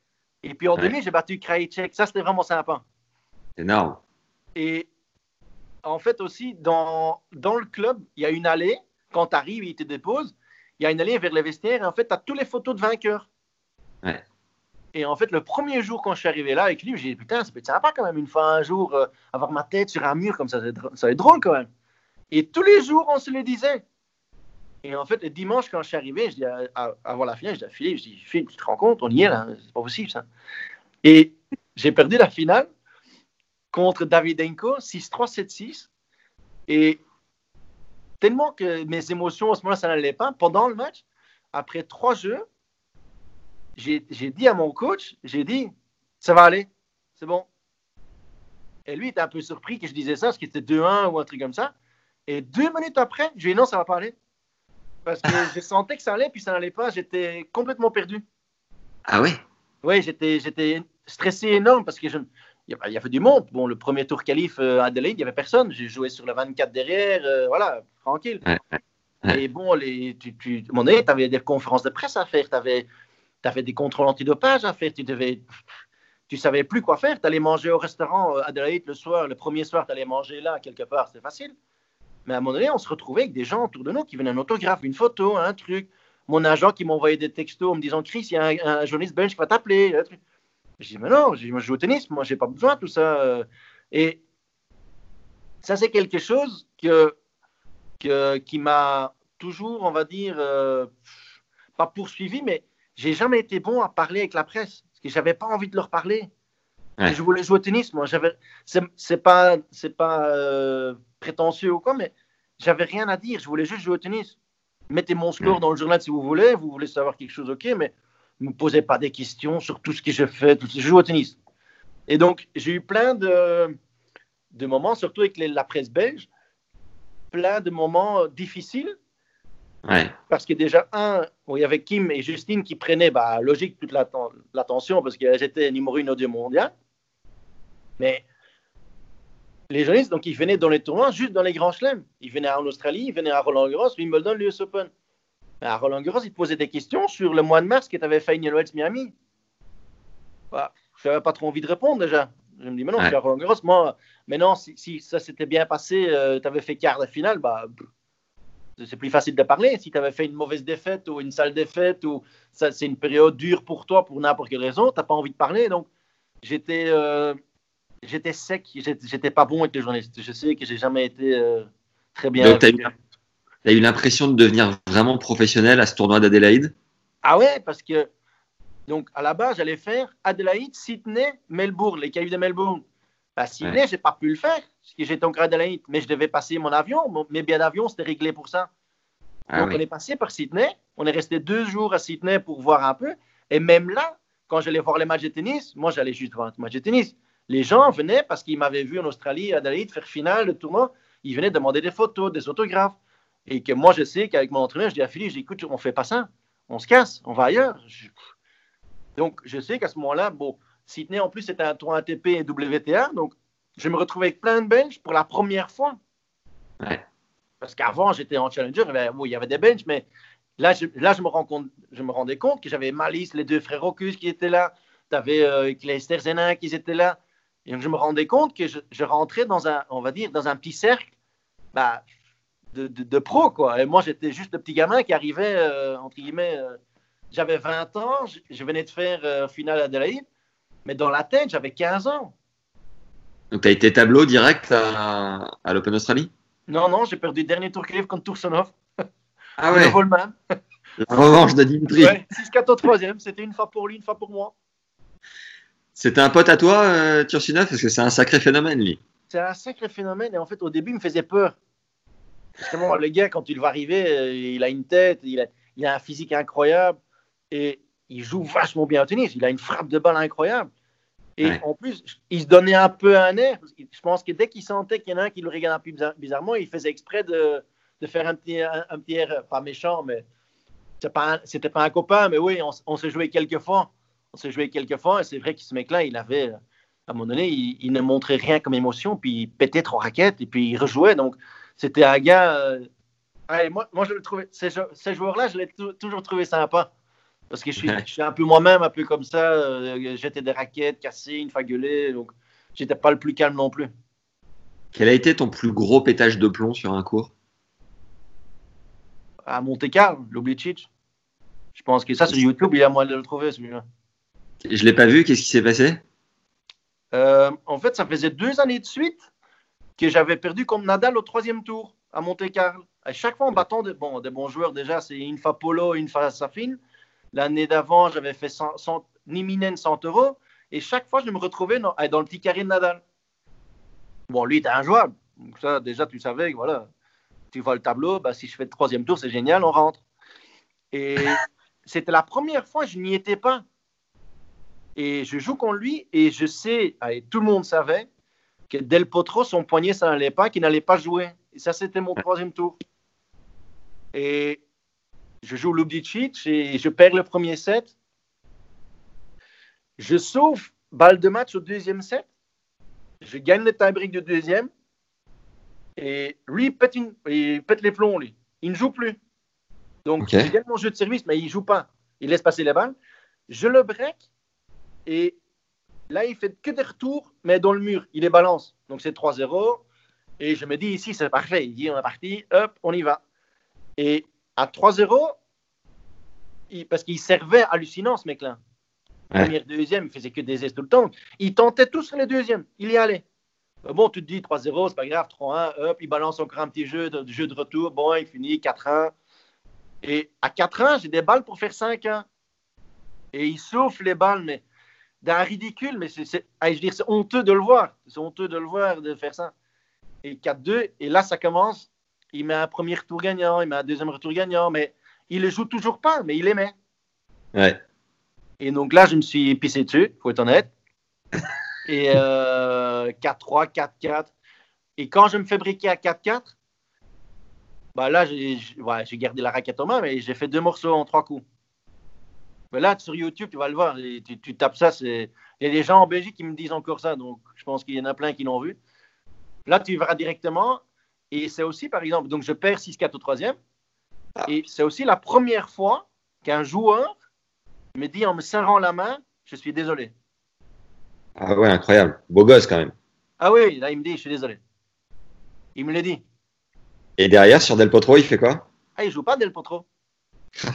Et puis en demi, j'ai battu Krajicek. Ça, c'était vraiment sympa. Énorme. Et en fait aussi, dans, dans le club, il y a une allée. Quand tu arrives, il te dépose. Il y a une allée vers les vestiaires. Et en fait, tu as toutes les photos de vainqueurs. Ouais. Et en fait, le premier jour quand je suis arrivé là avec lui, j'ai dit putain, ça peut être sympa quand même une fois un jour euh, avoir ma tête sur un mur comme ça, ça va être drôle quand même. Et tous les jours, on se le disait. Et en fait, le dimanche, quand je suis arrivé, je dis avant la finale, je dis à Philippe, je dis Philippe, tu te rends compte, on y est là, c'est pas possible ça. Et j'ai perdu la finale contre Davidenko, 6-3, 7-6. Et tellement que mes émotions à ce moment-là, ça n'allait pas, pendant le match, après trois jeux, j'ai dit à mon coach, j'ai dit, ça va aller, c'est bon. Et lui était un peu surpris que je disais ça, parce qu'il était 2-1 ou un truc comme ça. Et deux minutes après, je lui ai dit non, ça va pas aller. Parce que je sentais que ça allait, puis ça n'allait pas. J'étais complètement perdu. Ah oui Oui, j'étais stressé énorme parce que je, il y avait du monde. Bon, le premier tour qualif euh, à Adelaide, il n'y avait personne. J'ai joué sur le 24 derrière, euh, voilà, tranquille. Et bon, les, tu, tu avais des conférences de presse à faire, tu avais, avais, des contrôles antidopage à faire, tu devais. Tu savais plus quoi faire. Tu allais manger au restaurant à euh, Adelaide le soir, le premier soir, tu allais manger là, quelque part, c'est facile. Mais à un moment donné, on se retrouvait avec des gens autour de nous qui venaient un autographe, une photo, un truc. Mon agent qui m'envoyait des textos en me disant Chris, il y a un, journaliste belge qui va t'appeler. Je dis Mais non, je, moi, je joue au tennis, moi, j'ai pas besoin de tout ça. Et ça, c'est quelque chose que, que qui m'a toujours, on va dire, euh, pas poursuivi, mais j'ai jamais été bon à parler avec la presse parce que j'avais pas envie de leur parler. Je voulais jouer au tennis, moi. C'est pas, c'est pas euh, prétentieux ou quoi, mais j'avais rien à dire. Je voulais juste jouer au tennis. Mettez mon score dans le journal si vous voulez. Vous voulez savoir quelque chose, ok, mais ne me posez pas des questions sur tout ce que je fais. Tout Je joue au tennis. Et donc, j'ai eu plein de, de moments, surtout avec la presse belge, plein de moments difficiles. Parce que déjà, un, il y avait Kim et Justine qui prenaient, bah, logique, toute l'attention parce que j'étais numéro une audio mondial. Mais les journalistes, donc, ils venaient dans les tournois juste dans les grands chelems. Ils venaient en Australie, ils venaient à Roland Garros, Wimbledon, l'US Open. À Roland Garros, ils te posaient des questions sur le mois de mars avais fait Daniel Wells Miami. Bah, je n'avais pas trop envie de répondre déjà. Je me dis, mais non, je suis à Roland Garros. Moi, mais non, si, ça s'était bien passé, euh, tu avais fait quart de finale, bah, c'est plus facile de parler. Si tu avais fait une mauvaise défaite ou une sale défaite, ou ça, c'est une période dure pour toi pour n'importe quelle raison, tu n'as pas envie de parler. Donc, j'étais. Euh, j'étais sec, j'étais pas bon avec les journalistes. Je sais que j'ai jamais été euh, très bien. Donc, tu as, eu l'impression de devenir vraiment professionnel à ce tournoi d'Adélaïde? Ah ouais, parce que donc à la base, j'allais faire Adélaïde, Sydney, Melbourne, les cailloux de Melbourne. Bah, Sydney, je j'ai pas pu le faire, parce que j'étais encore à Adélaïde, mais je devais passer mon avion. mes billets d'avion, c'était réglé pour ça. Ah donc, on est passé par Sydney. On est resté deux jours à Sydney pour voir un peu. Et même là, quand j'allais voir les matchs de tennis, moi, j'allais juste voir un match de tennis les gens venaient parce qu'ils m'avaient vu en Australie, à Adelaide, faire finale de tournoi. Ils venaient demander des photos, des autographes. Et que moi, je sais qu'avec mon entraîneur, je dis à Philippe, écoute, on fait pas ça. On se casse, on va ailleurs. Donc, je sais qu'à ce moment-là, bon, Sydney, en plus, c'était un tournoi ATP et WTA. Donc, je me retrouvais avec plein de benches pour la première fois. Parce qu'avant, j'étais en challenger, il y avait des benches, mais là, je, là, je, me, rends compte, je me rendais compte que j'avais Malice, les deux frères Rocus qui étaient là, tu avais euh, Clayster Zenin qui étaient là. Et donc, je me rendais compte que je, rentrais dans un, on va dire, dans un petit cercle bah, de, de, pro, quoi. Et moi, j'étais juste le petit gamin qui arrivait, euh, entre guillemets, euh, j'avais 20 ans, je, venais de faire euh, finale Adelaide, mais dans la tête, j'avais 15 ans. Donc, tu as été tableau direct à, à l'Open Australie? Non, non, j'ai perdu le dernier tour clé contre Toursanov. Ah ouais Le même. La revanche de Dimitri. Ouais, 6-4 au troisième, c'était une fois pour lui, une fois pour moi. C'était un pote à toi, euh, parce que c'est un sacré phénomène, lui. C'est un sacré phénomène, et en fait, au début, il me faisait peur. Justement, le gars, quand il va arriver, euh, il a une tête, il a, un physique incroyable, et il joue vachement bien au tennis. Il a une frappe de balle incroyable. Et en plus, il se donnait un peu un air. Je pense que dès qu'il sentait qu'il y en a un qui le regardait un peu bizarrement, il faisait exprès de, de faire un petit, un, petit erreur. Pas méchant, mais c'était pas, pas un copain, mais oui, on, s'est joué quelques fois. S'est joué quelques fois, et c'est vrai que ce mec-là, il avait, à un moment donné, il, ne montrait rien comme émotion, puis il pétait trois raquettes, et puis il rejouait. Donc, c'était un gars. Euh, moi, moi, je le trouvais, ces, ces joueurs-là, je l'ai toujours trouvé sympa. Parce que je suis, je suis un peu moi-même, un peu comme ça. Euh, j'étais des raquettes, cassées, une fois gueulé. Donc, j'étais pas le plus calme non plus. Quel a été ton plus gros pétage de plomb sur un cours? À Monte Carlo, l'Oblicic. Je pense que ça, sur YouTube, il y a moyen de le trouver, celui-là. Je l'ai pas vu. Qu'est-ce qui s'est passé? Euh, En fait, ça faisait deux années de suite que j'avais perdu comme Nadal au troisième tour à Monte Carlo. À chaque fois, en battant des, bon, des bons joueurs, déjà, c'est une fois Polo, une fois Safin. L'année d'avant, j'avais fait 100, 100, Niminen 100 euros. Et chaque fois, je me retrouvais dans, le petit carré de Nadal. Bon, lui, était injouable. Donc ça, déjà, tu savais que voilà, tu vois le tableau, bah, si je fais le troisième tour, c'est génial, on rentre. Et c'était la première fois, je n'y étais pas. Et je joue contre lui et je sais, et tout le monde savait, que Del Potro, son poignet, ça n'allait pas, qu'il n'allait pas jouer. Et ça, c'était mon troisième tour. Et je joue Lubicic et je perds le premier set. Je sauve balle de match au deuxième set. Je gagne le tie-break du deuxième. Et lui, il pète, les plombs, lui. Il ne joue plus. Donc, je gagne mon jeu de service, mais il ne joue pas. Il laisse passer les balles. Je le break. Et là, il fait que des retours, mais dans le mur. Il les balance. Donc, c'est 3-0. Et je me dis, ici, c'est parfait. Il dit, on est parti. Hop, on y va. Et à 3-0, parce qu'il servait hallucinant, ce mec-là. Première, deuxième, il faisait que des aises tout le temps. Il tentait tous sur les deuxièmes. Il y allait. Euh, bon, tu te dis 3-0, c'est pas grave, 3-1, hop, il balance encore un petit jeu de, jeu de retour. Bon, il finit 4-1. Et à 4-1, j'ai des balles pour faire 5-1. Et il souffle les balles, mais d'un ridicule, mais c'est, je dire, c'est honteux de le voir. C'est honteux de le voir, de faire ça. Et 4-2, et là, ça commence. Il met un premier retour gagnant, il met un deuxième retour gagnant, mais il le joue toujours pas, mais il aimait. Ouais. Et donc là, je me suis pissé dessus, faut être honnête. Et 4-3, euh, 4-4. Et quand je me fais briquer à 4-4, bah là, j'ai gardé la raquette en main, mais j'ai fait deux morceaux en trois coups. Mais là, sur YouTube, tu vas le voir, tu, tu tapes ça. Il y a des gens en Belgique qui me disent encore ça, donc je pense qu'il y en a plein qui l'ont vu. Là, tu verras directement. Et c'est aussi, par exemple, donc je perds 6-4 au troisième. Ah. Et c'est aussi la première fois qu'un joueur me dit en me serrant la main, je suis désolé. Ah ouais, incroyable. Beau gosse quand même. Ah oui, là il me dit, je suis désolé. Il me l'a dit. Et derrière, sur Del Potro, il fait quoi? Ah, il joue pas Del Potro. Ah,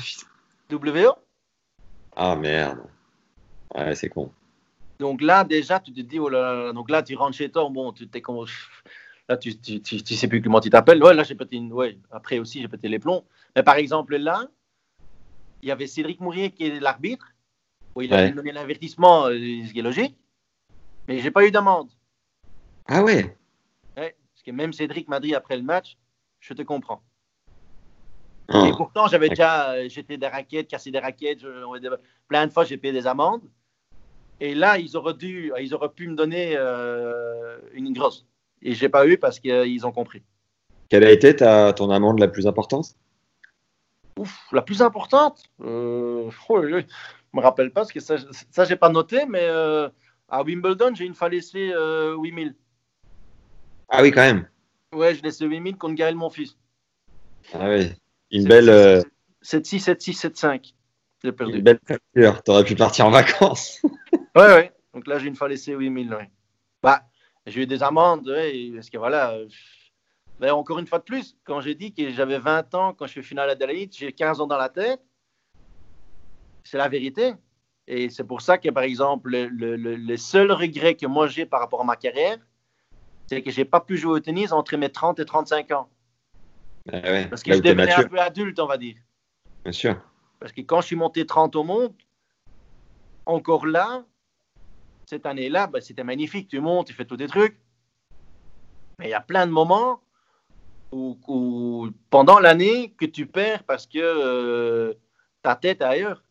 WO Ah merde. Ouais, c'est con. Donc là, déjà, tu te dis, oh là là, donc là, tu rentres chez toi, bon, tu t'es comme. Là, tu, tu, tu, sais plus comment tu t'appelles. Ouais, là, j'ai pété une. Ouais, après aussi, j'ai pété les plombs. Mais par exemple, là, il y avait Cédric Mourier qui est l'arbitre. Où il a donné l'avertissement, euh, ce qui est logique. Mais j'ai pas eu d'amende. Ah ouais Ouais, parce que même Cédric m'a dit après le match, je te comprends. Oh. Et pourtant, j'avais déjà euh, jeté des raquettes, cassé des raquettes, je, plein de fois, j'ai payé des amendes. Et là, ils auraient, dû, ils auraient pu me donner euh, une grosse. Et j'ai pas eu parce qu'ils ont compris. Quelle a été ta, ton amende la plus importante? Ouf, la plus importante? Euh, oh, Je me rappelle pas parce que ça, ça j'ai pas noté, mais euh, à Wimbledon, j'ai une fois laissé euh, 8000. Ah oui, quand même. Ouais, je laissé 8000 contre Gaël, mon fils. Ah oui, une belle. 7-6, 7-6, 7-5. J'ai perdu. Une belle facture. T'aurais pu partir en vacances. ouais, ouais. Donc là, j'ai une fois laissé 8000. Ouais. Bah, j'ai eu des amendes, ouais, parce que voilà. Ben, encore une fois de plus, quand j'ai dit que j'avais 20 ans quand je suis finale à Adelaide, j'ai 15 ans dans la tête, c'est la vérité. Et c'est pour ça que, par exemple, le, le, seul regret que moi j'ai par rapport à ma carrière, c'est que je n'ai pas pu jouer au tennis entre mes 30 et 35 ans. Ben Parce que je devenais un peu adulte, on va dire. Bien sûr. Parce que quand je suis monté 30 au monde, encore là, cette année-là, ben, c'était magnifique. Tu montes, tu fais tous des trucs. Mais il y a plein de moments ou, pendant l'année que tu perds parce que euh, ta tête est ailleurs.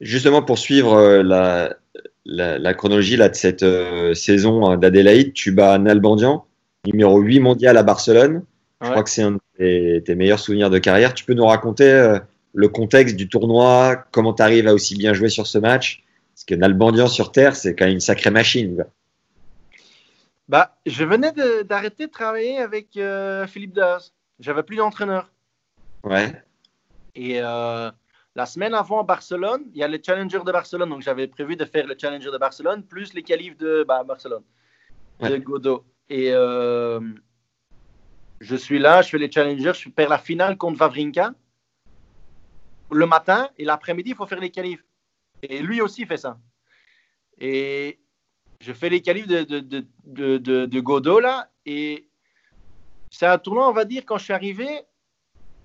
Justement, pour suivre euh, la, la, chronologie là, de cette euh, saison d'Adélaïde, tu bats Nalbandian, numéro 8 mondial à Barcelone, Je crois que c'est un de tes, meilleurs souvenirs de carrière. Tu peux nous raconter euh, le contexte du tournoi, comment tu arrives à aussi bien jouer sur ce match? Parce que Nalbandian sur Terre, c'est quand même une sacrée machine. Bah, je venais d'arrêter de, travailler avec euh, Philippe Daz. J'avais plus d'entraîneur. Ouais. Et euh, la semaine avant Barcelone, il y a le Challenger de Barcelone. Donc, j'avais prévu de faire le Challenger de Barcelone plus les qualifs de bah, Barcelone, de Godot. Et euh, je suis là, je fais les Challengers, je perds la finale contre Vavrinka. Le matin et l'après-midi, il faut faire les qualifs. Et lui aussi fait ça. Et je fais les qualifs de, de, de, de Godot là. Et c'est un tournoi, on va dire, quand je suis arrivé,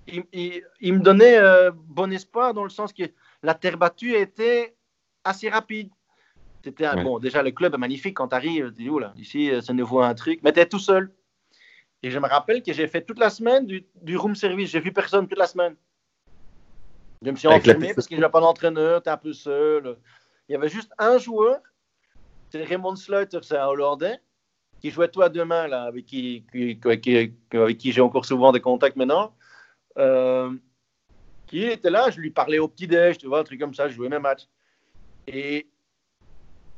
il, me donnait euh, bon espoir dans le sens que la terre battue était assez rapide. C'était bon, déjà le club est magnifique quand tu arrives, tu dis là, ici ça nous voit un truc, mais tu es tout seul. Et je me rappelle que j'ai fait toute la semaine du, du room service, j'ai vu personne toute la semaine. Je me suis enfermé parce que je n'avais pas d'entraîneur, tu es un peu seul. Il y avait juste un joueur, c'est Raymond Sleuter, c'est un Hollandais, qui jouait toi demain, là, avec qui, avec qui j'ai encore souvent des contacts maintenant. Euh, qui était là, je lui parlais au petit-déj, tu vois, un truc comme ça, je jouais mes matchs. Et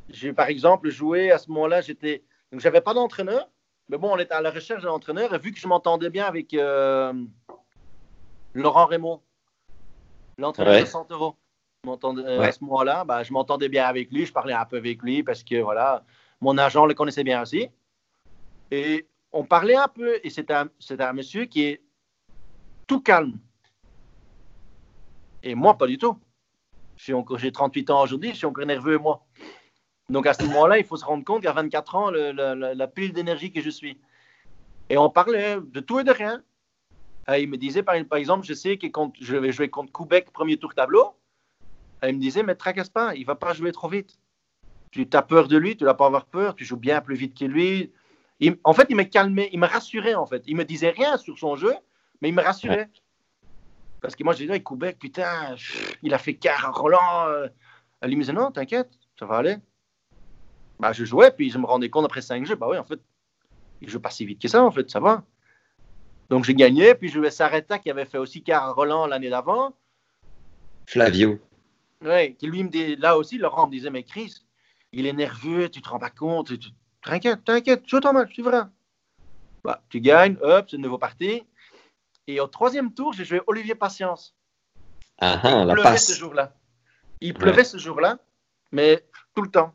j'ai par exemple joué à ce moment-là, j'étais. Donc j'avais pas d'entraîneur, mais bon, on était à la recherche d'un entraîneur, et vu que je m'entendais bien avec euh, Laurent Raymond, l'entraîneur de Santero, euh, à ce moment-là, bah, je m'entendais bien avec lui, je parlais un peu avec lui parce que voilà, mon agent le connaissait bien aussi. Et on parlait un peu, et c'était un, un monsieur qui est tout calme. Et moi, pas du tout. J'ai 38 ans aujourd'hui, je suis encore nerveux, moi. Donc à ce moment-là, il faut se rendre compte qu'à 24 ans, la pile d'énergie que je suis. Et on parlait de tout et de rien. Et il me disait, par, exemple, je sais que quand je vais jouer contre Québec, premier tour tableau, il me disait, mais tracasse pas, il va pas jouer trop vite. Tu as peur de lui, tu ne dois pas avoir peur, tu joues bien plus vite que lui. en fait, il me calmait, il me rassurait, en fait. Il me disait rien sur son jeu, mais il me rassurait. Parce que moi, je disais, Koubek, putain, il a fait quart à Roland. Euh. Elle me disait, non, t'inquiète, ça va aller. Bah, je jouais, puis je me rendais compte après cinq jeux, bah oui, en fait, il joue pas si vite que ça, en fait, ça va. Donc j'ai gagné, puis je jouais Saretta qui avait fait aussi à Roland l'année d'avant. Flavio. Oui, qui lui me dit, là aussi, Laurent me disait, mais Chris, il est nerveux, tu te rends pas compte, t'inquiète, t'inquiète, joue ton match, tu verras. Bah, tu gagnes, hop, c'est une nouveau parti. Et au troisième tour, j'ai joué Olivier Patience. Ah, ah, il pleuvait ce jour-là. Il pleuvait ce jour-là, mais tout le temps.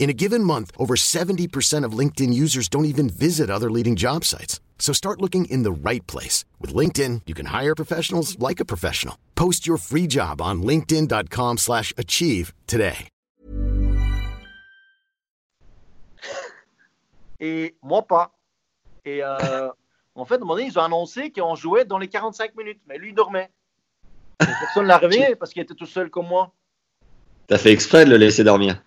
In a given month, over 70% of LinkedIn users don't even visit other leading job sites. So start looking in the right place. With LinkedIn, you can hire professionals like a professional. Post your free job on linkedin.com slash achieve today. Et moi pas. Et euh, en fait, à un moment donné, ils ont annoncé qu'on jouait dans les 45 minutes. Mais lui, il dormait. Et personne ne l'a réveillé parce qu'il était tout seul comme moi. T'as fait exprès de le laisser dormir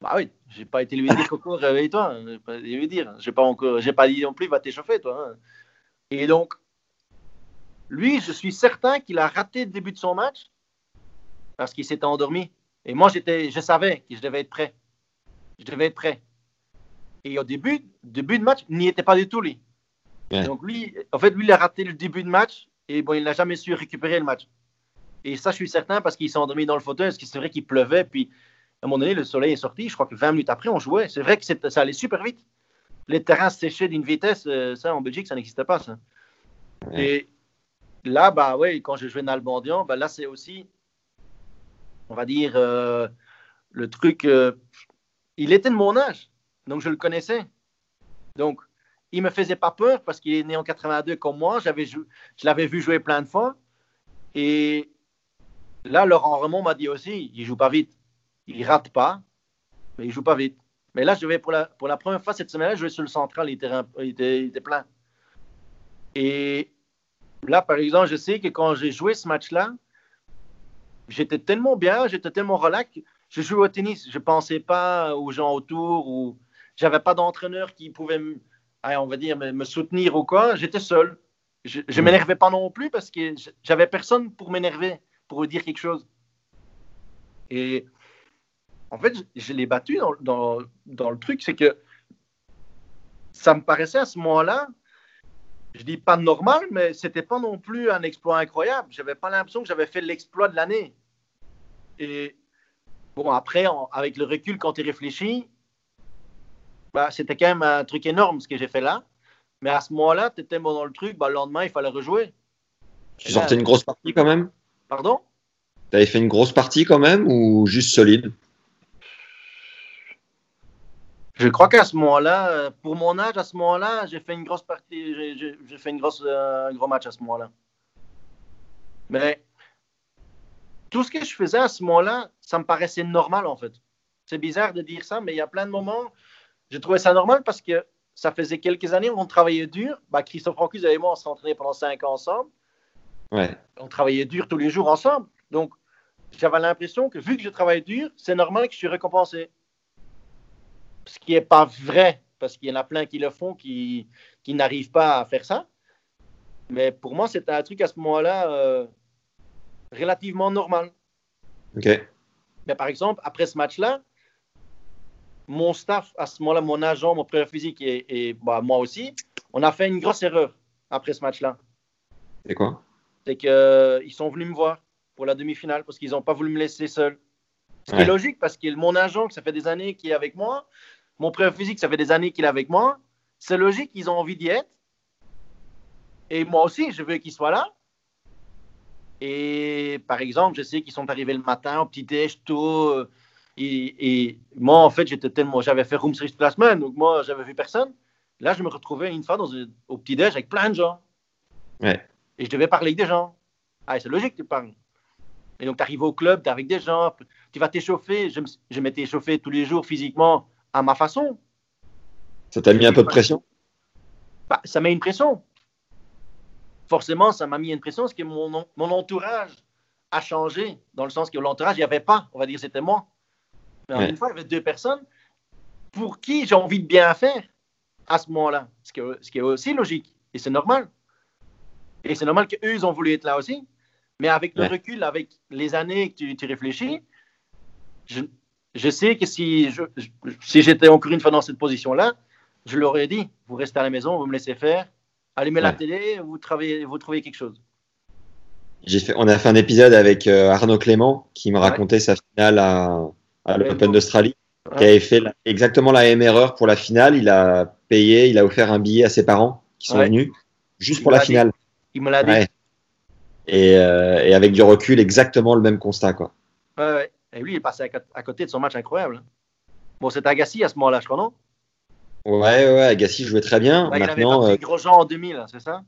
bah oui, j'ai pas été lui dire Coco, réveille-toi. J'ai pas lui dire. J'ai pas encore, j'ai pas dit non plus, va t'échauffer, toi. Hein. Et donc, lui, je suis certain qu'il a raté le début de son match parce qu'il s'était endormi. Et moi, j'étais, je savais que je devais être prêt. Je devais être prêt. Et au début, début de match, il n'y était pas du tout, lui. Donc, lui, en fait, lui, il a raté le début de match et bon, il n'a jamais su récupérer le match. Et ça, je suis certain parce qu'il s'est endormi dans le fauteuil, parce que c'est vrai qu'il pleuvait, puis à un moment donné, le soleil est sorti. Je crois que 20 minutes après, on jouait. C'est vrai que ça allait super vite. Les terrains séchaient d'une vitesse. Euh, ça, en Belgique, ça n'existait pas, ça. Et là, bah ouais, quand je jouais le bah, là, c'est aussi, on va dire, euh, le truc. Euh, il était de mon âge, donc je le connaissais. Donc, il me faisait pas peur parce qu'il est né en 82 comme moi. J'avais, je l'avais vu jouer plein de fois. Et là, Laurent Remond m'a dit aussi, il joue pas vite il rate pas, mais il joue pas vite. Mais là, je vais pour la, pour la première fois cette semaine-là, je vais sur le central, il était, il était, il était plein. Et là, par exemple, je sais que quand j'ai joué ce match-là, j'étais tellement bien, j'étais tellement relax. je jouais au tennis, je ne pensais pas aux gens autour ou j'avais pas d'entraîneur qui pouvait, on va dire, me, soutenir ou quoi. J'étais seul. Je ne mm. m'énervais pas non plus parce que j'avais personne pour m'énerver, pour dire quelque chose. Et en fait, je, l'ai battu dans, dans, dans, le truc, c'est que ça me paraissait à ce moment-là, je dis pas normal, mais c'était pas non plus un exploit incroyable. J'avais pas l'impression que j'avais fait l'exploit de l'année. Et bon, après, avec le recul, quand tu réfléchis, bah, c'était quand même un truc énorme ce que j'ai fait là. Mais à ce moment-là, tu étais bon dans le truc, bah, le lendemain, il fallait rejouer. Tu sortais une grosse partie quand même? Pardon? Tu avais fait une grosse partie quand même ou juste solide? Je crois qu'à ce moment-là, pour mon âge, à ce moment-là, j'ai fait une grosse partie, j'ai fait une grosse, euh, un gros match à ce moment-là. Mais tout ce que je faisais à ce moment-là, ça me paraissait normal en fait. C'est bizarre de dire ça, mais il y a plein de moments, j'ai trouvé ça normal parce que ça faisait quelques années où on travaillait dur. Bah, Christophe Rancuse et moi, on s'entraînait pendant cinq ans ensemble. Ouais. On travaillait dur tous les jours ensemble. Donc, j'avais l'impression que vu que je travaille dur, c'est normal que je suis récompensé. Ce qui n'est pas vrai, parce qu'il y en a plein qui le font, qui, qui n'arrivent pas à faire ça. Mais pour moi, c'était un truc à ce moment-là euh, relativement normal. OK. Mais par exemple, après ce match-là, mon staff, à ce moment-là, mon agent, mon président physique et, bah, moi aussi, on a fait une grosse erreur après ce match-là. C'est quoi? C'est qu'ils euh, sont venus me voir pour la demi-finale parce qu'ils n'ont pas voulu me laisser seul. Ce qui est logique parce que mon agent, ça fait des années qu'il est avec moi, mon président physique, ça fait des années qu'il est avec moi. C'est logique, ils ont envie d'y être. Et moi aussi, je veux qu'ils soient là. Et par exemple, je sais qu'ils sont arrivés le matin au petit déj tôt. Et, moi, en fait, j'étais tellement, j'avais fait room service toute la semaine, donc moi, j'avais vu personne. Là, je me retrouvais une fois dans au petit déj avec plein de gens. Ouais. Et je devais parler avec des gens. Ah, c'est logique, tu parles. Et donc, tu arrives au club, tu es avec des gens, tu vas t'échauffer. Je, m'étais échauffé tous les jours physiquement à ma façon. Ça t'a mis un peu de pression? Bah, Ça met une pression forcément, ça m'a mis une pression parce que mon, mon entourage a changé, dans le sens que l'entourage, il n'y avait pas, on va dire, c'était moi. Mais une fois, il y avait deux personnes pour qui j'ai envie de bien faire à ce moment-là, ce qui, est, ce qui est aussi logique, et c'est normal. Et c'est normal qu'eux, ils ont voulu être là aussi. Mais avec le recul, avec les années que tu, réfléchis, je, je, sais que si, je, si j'étais encore une fois dans cette position-là, je leur ai dit, vous restez à la maison, vous me laissez faire, allumez la télé, vous, travaillez, vous trouvez quelque chose. Fait, on a fait un épisode avec euh, Arnaud Clément qui me racontait sa finale à, l'Open d'Australie, qui avait fait exactement la même erreur pour la finale. Il a payé, il a offert un billet à ses parents qui sont venus juste pour la finale. Il me l'a dit. Euh, et, avec du recul, exactement le même constat. Quoi. Ouais, Et lui, il est passé à, côté de son match incroyable. Bon, c'est Agassi à ce moment-là, je crois, non? Ouais, ouais, Agassi jouait très bien. Bah, Maintenant, il avait Grosjean en 2000, c'est ça?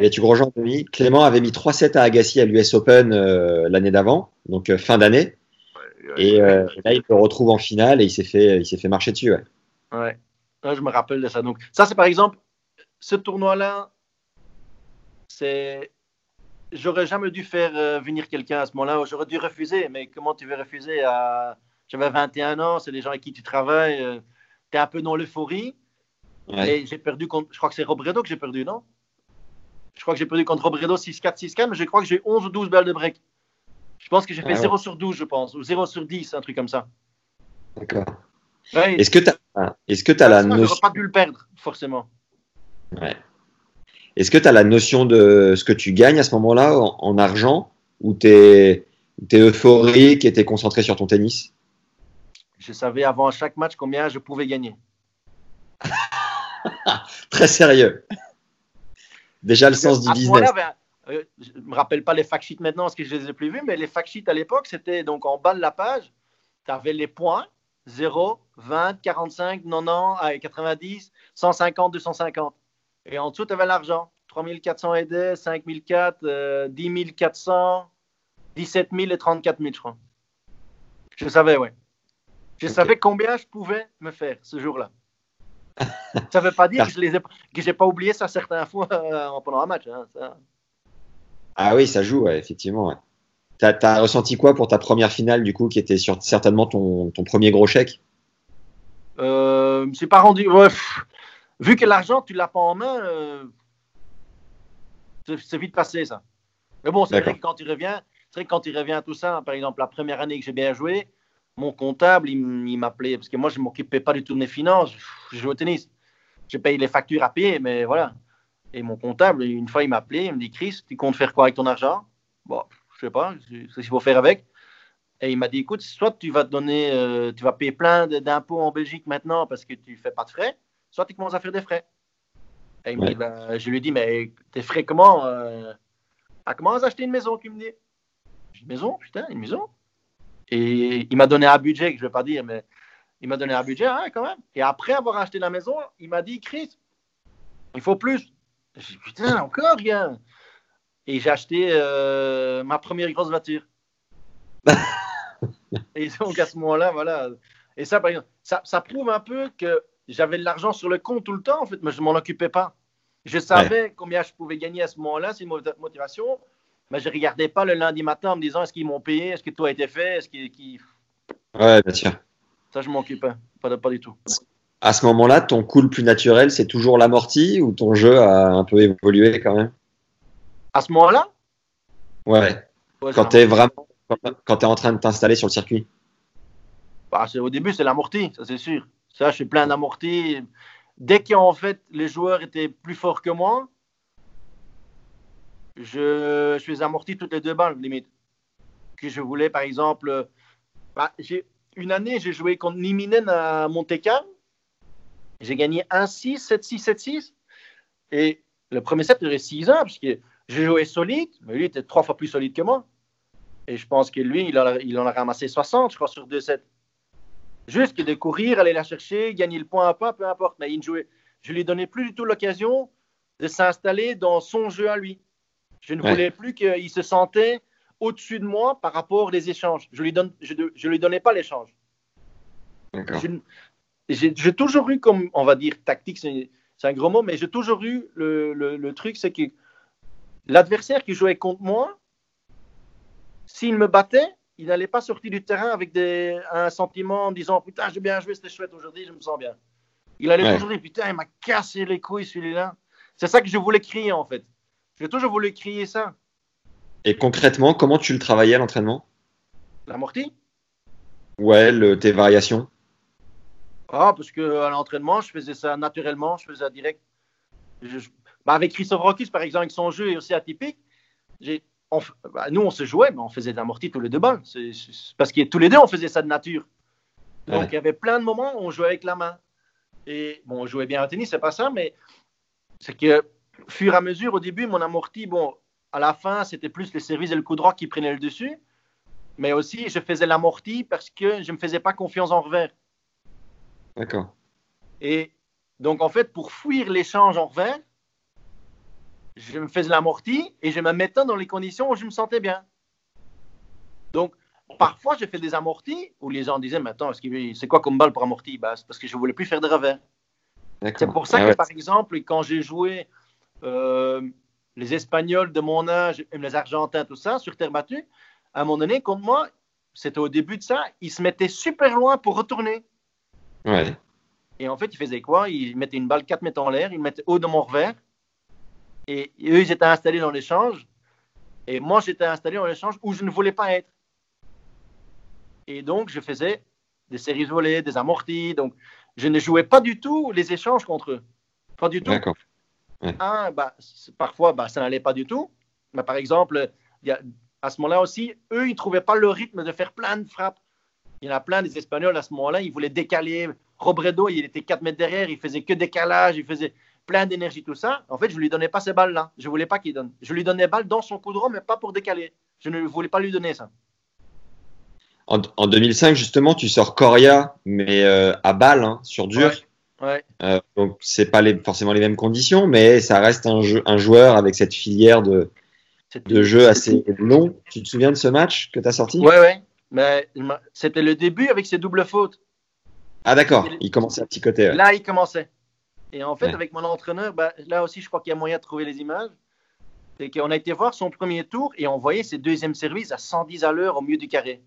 Il a tu Grosjean en 2000. Clément avait mis 3-7 à Agassi à l'US Open euh, l'année d'avant, donc euh, fin d'année. et, euh, là, il se retrouve en finale et il s'est fait, il s'est fait marcher dessus. Ouais. ouais. je me rappelle de ça. Donc, ça, c'est par exemple, ce tournoi-là, c'est. J'aurais jamais dû faire venir quelqu'un à ce moment-là. J'aurais dû refuser. Mais comment tu veux refuser à. J'avais 21 ans, c'est des gens avec qui tu travailles tu es un peu dans l'euphorie. Et j'ai perdu contre, je crois que c'est Robredo que j'ai perdu, non? Je crois que j'ai perdu contre Robredo 6-4, 6-4, mais je crois que j'ai 11 ou 12 balles de break. Je pense que j'ai fait 0 ah sur 12, je pense, ou 0 sur 10, un truc comme ça. D'accord. Est-ce que tu as, est-ce que as la notion. pas dû le perdre, forcément. Ouais. Est-ce que tu as la notion de ce que tu gagnes à ce moment-là en, argent, ou tu es, es euphorique et tu es concentré sur ton tennis? Je savais avant chaque match combien je pouvais gagner. Très sérieux. Déjà le sens du business. Ben, euh, je ne me rappelle pas les fact sheets maintenant parce que je ne les ai plus vus, mais les fact sheets à l'époque, c'était donc en bas de la page, tu avais les points 0, 20, 45, 90, 90, 150, 250. Et en dessous, tu avais l'argent 3400 aidés, 5004, 10 400, 17 000 et 34 000, je crois. Je savais, ouais. Je savais combien je pouvais me faire ce jour-là. ça ne veut pas dire que je n'ai ai, pas oublié ça certaines fois euh, pendant un match. Hein, ah oui, ça joue, effectivement. T'as as ressenti quoi pour ta première finale, du coup, qui était sur, certainement ton, ton premier gros chèque? Euh, C'est pas rendu. Ouais, vu que l'argent, tu l'as pas en main, euh, c'est vite passé, ça. Mais bon, c'est vrai que quand tu reviens, c'est vrai que quand tu reviens tout ça, par exemple, la première année que j'ai bien joué, mon comptable, il, m'appelait, parce que moi, je ne m'occupais pas du tout de mes finances. Je jouais au tennis. Je paye les factures à payer, mais voilà. Et mon comptable, une fois, il m'a appelé, il me dit Chris, tu comptes faire quoi avec ton argent? Bon, je sais pas, c'est ce qu'il faut faire avec. Et il m'a dit écoute, soit tu vas donner, euh, tu vas payer plein d'impôts en Belgique maintenant parce que tu fais pas de frais, soit tu commences à faire des frais. Et ben, je lui dit mais tes frais comment euh, à comment acheter une maison Tu me dis? Une maison, putain, une maison? Et il m'a donné un budget que je vais pas dire, mais il m'a donné un budget hein, quand même. Et après avoir acheté la maison, il m'a dit Chris, il faut plus. J'ai dit putain, encore, gars. Et j'ai acheté euh, ma première grosse voiture. et donc à ce moment-là, voilà. Et ça, par exemple, ça, ça prouve un peu que j'avais de l'argent sur le compte tout le temps, en fait, mais je ne m'en occupais pas. Je savais combien je pouvais gagner à ce moment-là, c'est une motivation, mais je ne regardais pas le lundi matin en me disant est-ce qu'ils m'ont payé, est-ce que tout a été fait, est-ce qu'ils. Ouais, bien sûr. Ça, je m'occupais, pas, pas du tout. À ce moment-là, ton coup le plus naturel, c'est toujours l'amorti ou ton jeu a un peu évolué quand même? À ce moment-là? Ouais. quand tu es vraiment quand tu es en train de t'installer sur le circuit? Bah, Au début, c'est l'amorti, ça c'est sûr. Ça, je suis plein d'amorti. Dès qu'en fait, les joueurs étaient plus forts que moi, je, je faisais amorti toutes les deux balles, limite. Que je voulais, par exemple, bah, une année, j'ai joué contre Niminen à Monte-Carlo. J'ai gagné 1-6, 7-6, 7-6. Et le premier set durait 6 ans, parce que j'ai joué solide, mais lui était trois fois plus solide que moi. Et je pense que lui, il en a, il en a ramassé 60, je crois, sur 2 sets. Juste que de courir, aller la chercher, gagner le point à pas, peu importe. Mais il jouait. Je lui donnais plus du tout l'occasion de s'installer dans son jeu à lui. Je ne voulais plus qu'il se sentait au-dessus de moi par rapport aux échanges. Je lui donne, je, je lui donnais pas l'échange. J'ai toujours eu comme, on va dire, tactique, c'est un gros mot, mais j'ai toujours eu le, le, le truc, c'est que l'adversaire qui jouait contre moi, s'il me battait, il n'allait pas sortir du terrain avec des, un sentiment en disant Putain, j'ai bien joué, c'était chouette aujourd'hui, je me sens bien. Il allait toujours dire Putain, il m'a cassé les couilles celui-là. C'est ça que je voulais crier en fait. J'ai toujours voulu crier ça. Et concrètement, comment tu le travaillais à l'entraînement? L'amorti Ouais, le, tes variations? Ah, parce qu'à l'entraînement, je faisais ça naturellement, je faisais ça direct. Bah, avec Christophe Rockis, par exemple, avec son jeu est aussi atypique, j'ai bah, nous, on se jouait, mais on faisait de l'amorti tous les deux balles. parce que tous les deux, on faisait ça de nature. Donc, il y avait plein de moments où on jouait avec la main. Et bon, on jouait bien au tennis, c'est pas ça, mais c'est que, fur et à mesure, au début, mon amorti, bon, à la fin, c'était plus le service et le coup droit qui prenaient le dessus. Mais aussi, je faisais l'amorti parce que je ne me faisais pas confiance en revers. D'accord. Et donc, en fait, pour fuir l'échange en revers, je me faisais l'amorti et je me mettais dans les conditions où je me sentais bien. Donc, parfois, j'ai fait des amortis où les gens disaient, mais attends, c'est quoi comme balle pour amorti bah, C'est parce que je ne voulais plus faire de revers. C'est pour ça ah que, par exemple, quand j'ai joué euh, les Espagnols de mon âge, les Argentins, tout ça, sur terre battue, à un moment donné, contre moi, c'était au début de ça, ils se mettaient super loin pour retourner. Ouais. Et en fait, ils faisaient quoi? Ils mettaient une balle 4 mètres en l'air, ils mettaient haut de mon revers, et, eux, ils étaient installés dans l'échange. Et moi, j'étais installé dans l'échange où je ne voulais pas être. Et donc, je faisais des séries volées, des amortis. Donc, je ne jouais pas du tout les échanges contre eux. Pas du tout. D'accord. bah, parfois, bah, ça n'allait pas du tout. Mais par exemple, y a, à ce moment-là aussi, eux, ils ne trouvaient pas le rythme de faire plein de frappes. Il y en a plein des Espagnols à ce moment-là, ils voulaient décaler. Robredo, il était 4 mètres derrière, il faisait que décalage, il faisait plein d'énergie, tout ça. En fait, je lui donnais pas ces balles-là. Je voulais pas qu'il donne. Je lui donnais balles dans son coup de mais pas pour décaler. Je ne voulais pas lui donner ça. En, 2005, justement, tu sors Coria, mais euh, à balle, hein, sur dur. Ouais. Euh, donc, c'est pas les, forcément les mêmes conditions, mais ça reste un, jeu, un joueur avec cette filière de, de jeu assez long. Tu te souviens de ce match que tu as sorti? Ouais, ouais. Mais c'était le début avec ses doubles fautes. Ah, d'accord. Il commençait à petit côté. Là, il commençait. Et en fait, avec mon entraîneur, bah, là aussi, je crois qu'il y a moyen de trouver les images. c'est qu'on a été voir son premier tour et on voyait ses deuxièmes services à 110 à l'heure au milieu du carré.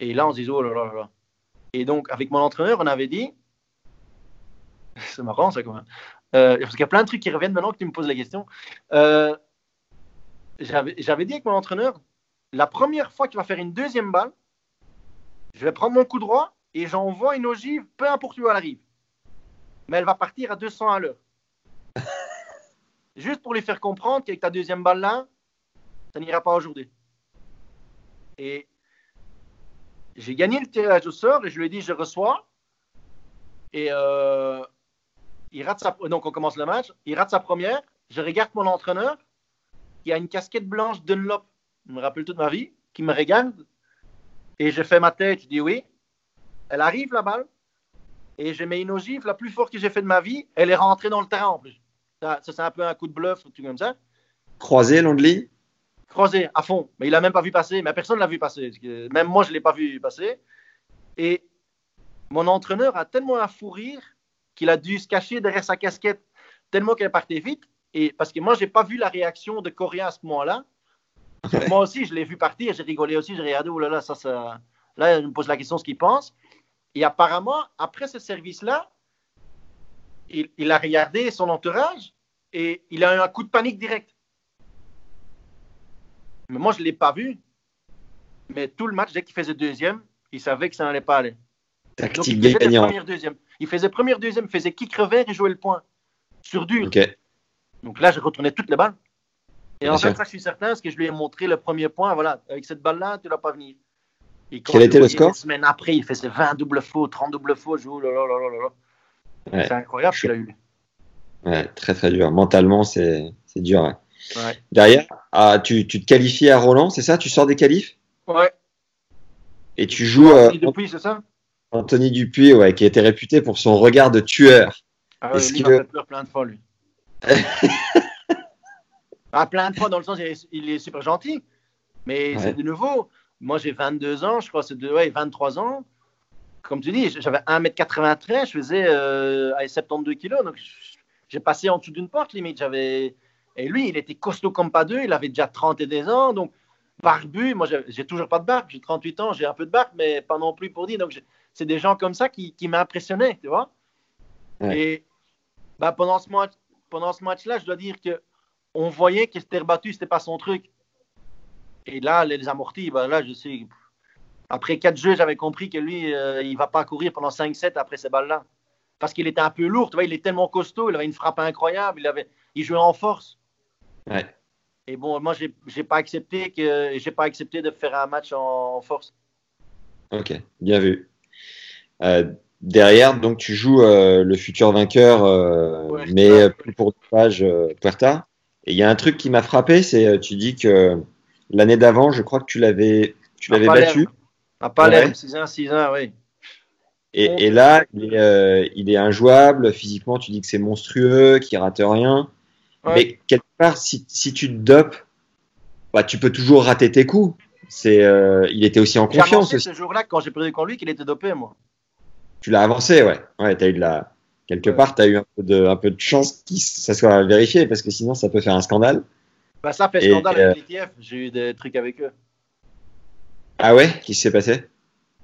Et là, on se dit, oh là là là. Et donc, avec mon entraîneur, on avait dit, c'est marrant ça quand même, euh, parce qu'il y a plein de trucs qui reviennent maintenant que tu me poses la question. Euh, J'avais dit avec mon entraîneur, la première fois qu'il va faire une deuxième balle, je vais prendre mon coup droit et j'envoie une ogive, peu importe où elle arrive. Mais elle va partir à 200 à l'heure. Juste pour lui faire comprendre qu'avec ta deuxième balle là, ça n'ira pas aujourd'hui. Et j'ai gagné le tirage au sort et je lui ai dit je reçois. Et euh, il rate sa, donc on commence le match. Il rate sa première. Je regarde mon entraîneur qui a une casquette blanche Dunlop. Je me rappelle toute ma vie. Qui me regarde. Et je fais ma tête. Je dis oui. Elle arrive la balle. Et je mets une ogive la plus forte que j'ai fait de ma vie. Elle est rentrée dans le terrain en plus. Ça, c'est un peu un coup de bluff, tout comme ça. Croisé, long de ligne Croisé, à fond. Mais il n'a même pas vu passer. Mais personne ne l'a vu passer. Même moi, je ne l'ai pas vu passer. Et mon entraîneur a tellement un fou rire qu'il a dû se cacher derrière sa casquette tellement qu'elle partait vite. Et parce que moi, je n'ai pas vu la réaction de Coréen à ce moment-là. Moi aussi, je l'ai vu partir. J'ai rigolé aussi. J'ai regardé, oh là là, ça, ça. Là, il me pose la question ce qu'il pense. Et apparemment, après ce service-là, il, a regardé son entourage et il a eu un coup de panique direct. Mais moi, je ne l'ai pas vu. Mais tout le match, dès qu'il faisait deuxième, il savait que ça n'allait pas aller. Tactique il faisait première, deuxième. Il faisait première, deuxième, il faisait kick revers et jouait le point. Sur dur. Donc là, je retournais toutes les balles. Et en fait, ça, je suis certain, parce que je lui ai montré le premier point. Voilà, avec cette balle-là, tu ne vas pas venir. Quel était le score Une semaine après, il faisait 20 doubles faux, 30 doubles faux. Je... là. C'est incroyable ce qu'il a eu. Ouais, très très dur. Mentalement, c'est dur. Derrière, ah, tu, tu, te qualifies à Roland, c'est ça? Tu sors des qualifs? Ouais. Et tu joues. Anthony euh, Dupuis, c'est ça? Anthony Dupuis, ouais, qui été réputé pour son regard de tueur. Ah ouais, il m'a fait plein de fois, lui. ah, plein de fois, dans le sens, il est, il est super gentil. Mais c'est de nouveau, moi j'ai 22 ans, je crois, c'est ouais, 23 ans comme tu dis, j'avais 1m93, je faisais euh, 72 kg. Donc, j'ai passé en dessous d'une porte, limite. J'avais... Et lui, il était costaud comme pas deux. Il avait déjà 32 ans. Donc, barbu. Moi, j'ai toujours pas de barbe. J'ai 38 ans, j'ai un peu de barbe, mais pas non plus pour dire. Donc, c'est des gens comme ça qui, qui m'impressionnaient, tu vois. Et bah, pendant ce match, pendant ce match-là, je dois dire que on voyait que c'était rebattu, c'était pas son truc. Et là, les amortis, bah, là, je sais, après quatre jeux, j'avais compris que lui, euh, il ne va pas courir pendant 5-7 après ces balles-là. Parce qu'il était un peu lourd, tu vois, il est tellement costaud, il avait une frappe incroyable, il, avait, il jouait en force. Ouais. Et bon, moi, je n'ai pas, accepté que, pas accepté de faire un match en, force. Ok, bien vu. Euh, derrière, donc tu joues euh, le futur vainqueur, mais plus pour page Puerta. Et il y a un truc qui m'a frappé, c'est tu dis que l'année d'avant, je crois que tu l'avais, tu l'avais battu. À Palerme, 6-1, 6-1, oui. Et, et, là, il est, euh, il est, injouable. Physiquement, tu dis que c'est monstrueux, qu'il rate rien. Mais quelque part, si, si tu te dopes, bah, tu peux toujours rater tes coups. C'est, euh, il était aussi en confiance. J'ai ce jour-là, quand j'ai perdu contre lui, qu'il était dopé, moi. Tu l'as avancé, ouais. Ouais, as eu de la... Quelque part, tu as eu un peu, de, un peu de chance que ça soit vérifié, parce que sinon, ça peut faire un scandale. Bah, ça fait scandale avec l'ITF. J'ai eu des trucs avec eux. Ah ouais? Qu'est-ce qui s'est passé?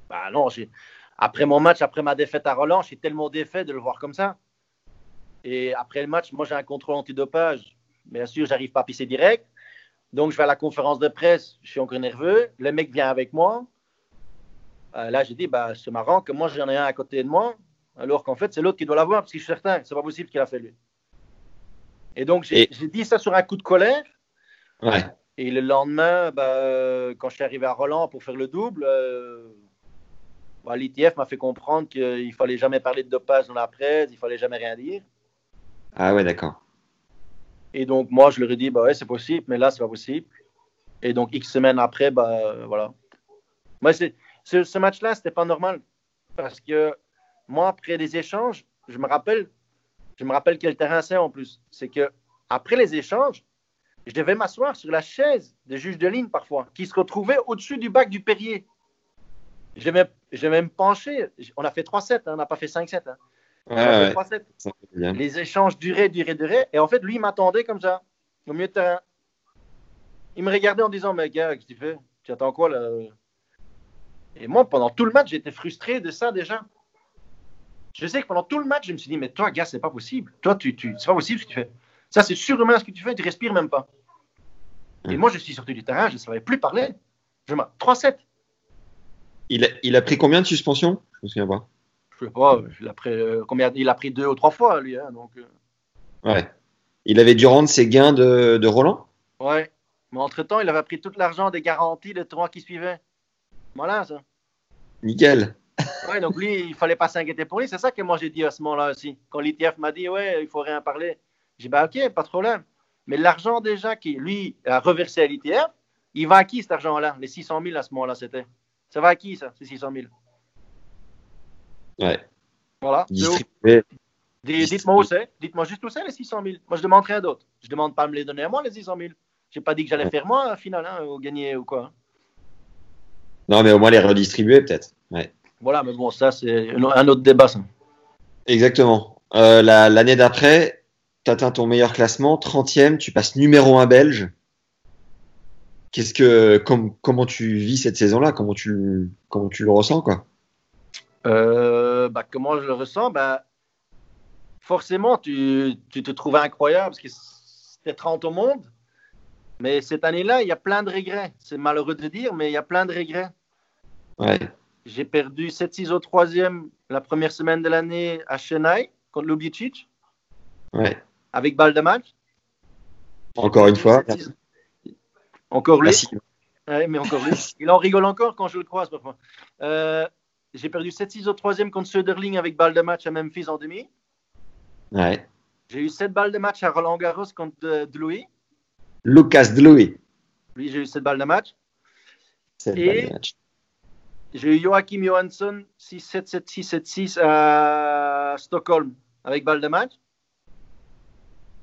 Bah non, après mon match, après ma défaite à Roland, j'ai tellement défait de le voir comme ça. Et après le match, moi j'ai un contrôle antidopage. Bien sûr, j'arrive pas à pisser direct. Donc je vais à la conférence de presse, je suis encore nerveux. Le mec vient avec moi. Euh, là, j'ai dit, bah, c'est marrant que moi j'en ai un à côté de moi, alors qu'en fait c'est l'autre qui doit l'avoir parce que je suis certain, c'est pas possible qu'il a fait lui. Et donc j'ai dit ça sur un coup de colère. Ouais. Et le lendemain, bah, quand je suis arrivé à Roland pour faire le double, euh, bah, l'ITF m'a fait comprendre qu'il fallait jamais parler de dopage dans la presse, il fallait jamais rien dire. Ah ouais, d'accord. Et donc moi, je leur ai dit, bah ouais, c'est possible, mais là, c'est pas possible. Et donc X semaines après, bah voilà. Moi, ce, ce match-là, c'était pas normal parce que moi, après des échanges, je me rappelle, je me rappelle quel terrain c'est en plus. C'est que après les échanges, je devais m'asseoir sur la chaise des juges de ligne parfois, qui se retrouvait au-dessus du bac du Perrier. Je vais, me pencher. On a fait 3-7, hein, on n'a pas fait 5-7. Hein. Les échanges duraient, duraient, duraient. Et en fait, lui, il m'attendait comme ça. au milieu de terrain. Il me regardait en disant, mais gars, qu'est-ce que tu fais? Tu attends quoi là? Et moi, pendant tout le match, j'étais frustré de ça déjà. Je sais que pendant tout le match, je me suis dit, mais toi, gars, c'est pas possible. Toi, tu, tu, c'est pas possible ce que tu fais. Ça, c'est surhumain ce que tu fais, tu respires même pas. Et moi, je suis sorti du terrain, je ne savais plus parler. Je 3-7. Il a, il a pris combien de suspension Je me souviens pas. Je sais pas, il a pris, euh, combien, il a pris deux ou trois fois, lui. Hein, donc, euh. Ouais. Il avait dû rendre ses gains de, de Roland? Ouais. Mais entre-temps, il avait pris tout l'argent des garanties de trois qui suivaient. Voilà, ça. Nickel. Ouais, donc lui, il fallait pas s'inquiéter pour lui. C'est ça que moi j'ai dit à ce moment-là aussi. Quand l'ITF m'a dit, ouais, il faut rien parler. J'ai dit, bah ok, pas de problème. Mais l'argent déjà qui, lui, a reversé à l'ITF, il va à qui cet argent-là? Les 600 000 à ce moment-là, c'était. Ça va à qui, ça, ces 600 000 Ouais. Voilà. Dites-moi où c'est. Dites-moi juste où c'est, les 600 000. Moi, je demande rien d'autre. Je demande pas à me les donner à moi, les 600 000. J'ai pas dit que j'allais faire moi, au final, hein, ou gagner ou quoi. Non, mais au moins les redistribuer, peut-être. Ouais. Voilà, mais bon, ça, c'est un autre débat, ça. Exactement. Euh, L'année d'après, tu atteins ton meilleur classement, 30e, tu passes numéro 1 belge. Qu'est-ce que, comment tu vis cette saison-là? Comment tu, comment tu le ressens, quoi? Euh, bah, Comment je le ressens? Bah, Forcément, tu, tu te trouves incroyable parce que c'était 30 au monde. Mais cette année-là, il y a plein de regrets. C'est malheureux de dire, mais il y a plein de regrets. Ouais. J'ai perdu 7-6 au troisième la première semaine de l'année à Chennai contre Lubicic. Ouais. Avec balle de match. Encore une fois. Encore lui. Ouais, mais encore lui. Il en rigole encore quand je le croise parfois. Euh, j'ai perdu 7-6 au troisième contre Söderling avec balle de match à Memphis en demi. Ouais. J'ai eu 7 balles de match à Roland Garros contre euh, Dlouy. Lucas Dlouy. Lui, j'ai eu 7 balles de match. 7 balles de match. J'ai eu Joachim Johansson 6-7-7-6-7-6 à Stockholm avec balle de match.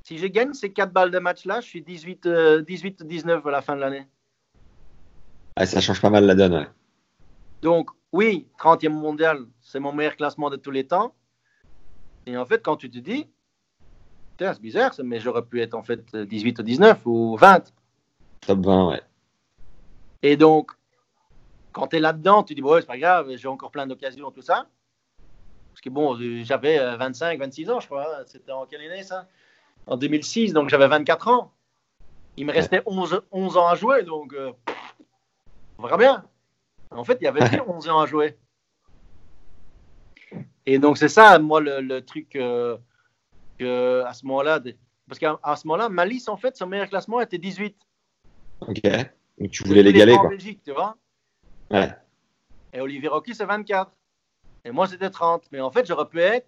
Si je gagne ces 4 balles de match-là, je suis 18-19 euh, à la fin de l'année. Ah, ça change pas mal la donne, ouais. Donc, oui, 30e mondial, c'est mon meilleur classement de tous les temps. Et en fait, quand tu te dis, c'est bizarre, mais j'aurais pu être en fait 18 ou 19 ou 20. Top 20, ouais. Et donc, quand tu es là-dedans, tu dis, bon, c'est pas grave, j'ai encore plein d'occasions, tout ça. Parce que bon, j'avais 25, 26 ans, je crois. Hein. C'était en quelle année ça? En 2006, donc j'avais 24 ans. Il me restait 11, 11 ans à jouer, donc euh, on verra bien. En fait, il y avait 11 ans à jouer. Et donc, c'est ça, moi, le, truc euh, que, à ce moment-là. Parce qu'à ce moment-là, Malice, en fait, son meilleur classement était 18. Ok. Donc, tu voulais l'égaler, quoi. en Belgique, tu vois. Ouais. Et Olivier Rocky, c'est 24. Et moi, c'était 30. Mais en fait, j'aurais pu être.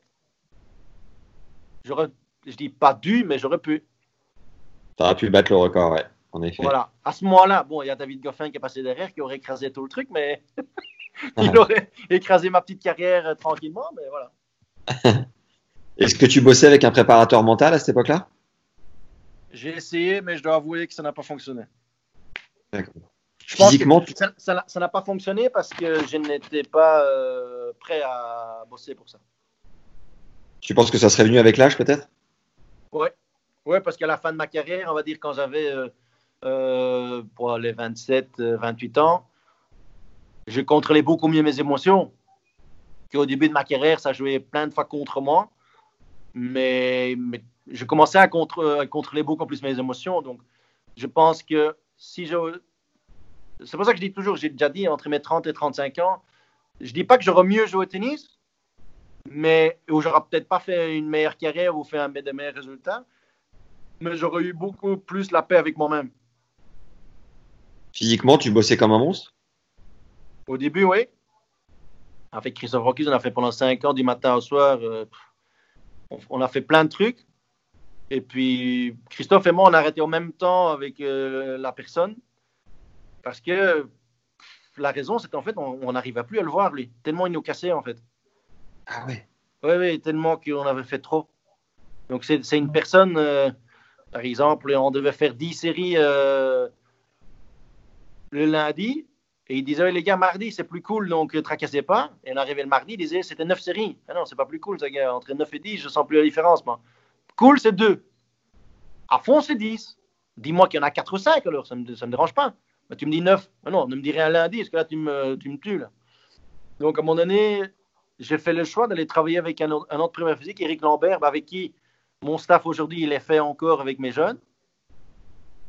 J'aurais, je dis pas dû, mais j'aurais pu. Tu aurais pu battre le record, ouais, en effet. Voilà. À ce moment-là, bon, il y a David Goffin qui est passé derrière, qui aurait écrasé tout le truc, mais il aurait écrasé ma petite carrière euh, tranquillement, mais voilà. Est-ce que tu bossais avec un préparateur mental à cette époque-là? J'ai essayé, mais je dois avouer que ça n'a pas fonctionné. D'accord. Physiquement, ça n'a pas fonctionné parce que je n'étais pas euh, prêt à bosser pour ça. Tu penses que ça serait venu avec l'âge peut-être? Oui, ouais, parce qu'à la fin de ma carrière, on va dire quand j'avais euh, euh, pour les 27, 28 ans, je contrôlais beaucoup mieux mes émotions. Qu'au début de ma carrière, ça jouait plein de fois contre moi. Mais, je commençais à, contre, à contrôler beaucoup plus mes émotions. Donc, je pense que si je, c'est pour ça que je dis toujours, j'ai déjà dit, entre mes 30 et 35 ans, je dis pas que j'aurais mieux joué au tennis, mais ou j'aurais peut-être pas fait une meilleure carrière ou fait un de meilleurs résultats, mais j'aurais eu beaucoup plus la paix avec moi-même. Physiquement, tu bossais comme un monstre? Au début, oui. Avec Christophe Rocky, on a fait pendant 5 ans, du matin au soir. Euh, on a fait plein de trucs. Et puis, Christophe et moi, on a arrêté en même temps avec euh, la personne. Parce que la raison, c'est qu'en fait, on n'arrivait plus à le voir, lui. Tellement il nous cassait, en fait. Ah ouais Oui, oui, tellement qu'on avait fait trop. Donc, c'est une personne, euh, par exemple, on devait faire 10 séries euh, le lundi. Et il disait, les gars, mardi, c'est plus cool, donc ne tracassez pas. Et on arrivait le mardi, il disait, c'était 9 séries. Ah non, c'est pas plus cool, ça, gars. Entre 9 et 10, je sens plus la différence, moi. Cool, c'est 2. À fond, c'est 10. dis-moi qu'il y en a 4 ou 5 alors, ça ne me, me dérange pas. Tu me dis 9. Mais non, ne me dis rien lundi, parce que là, tu me, tu me tues. Là. Donc, à un moment donné, j'ai fait le choix d'aller travailler avec un, un autre premier physique, Eric Lambert, avec qui mon staff aujourd'hui, il est fait encore avec mes jeunes.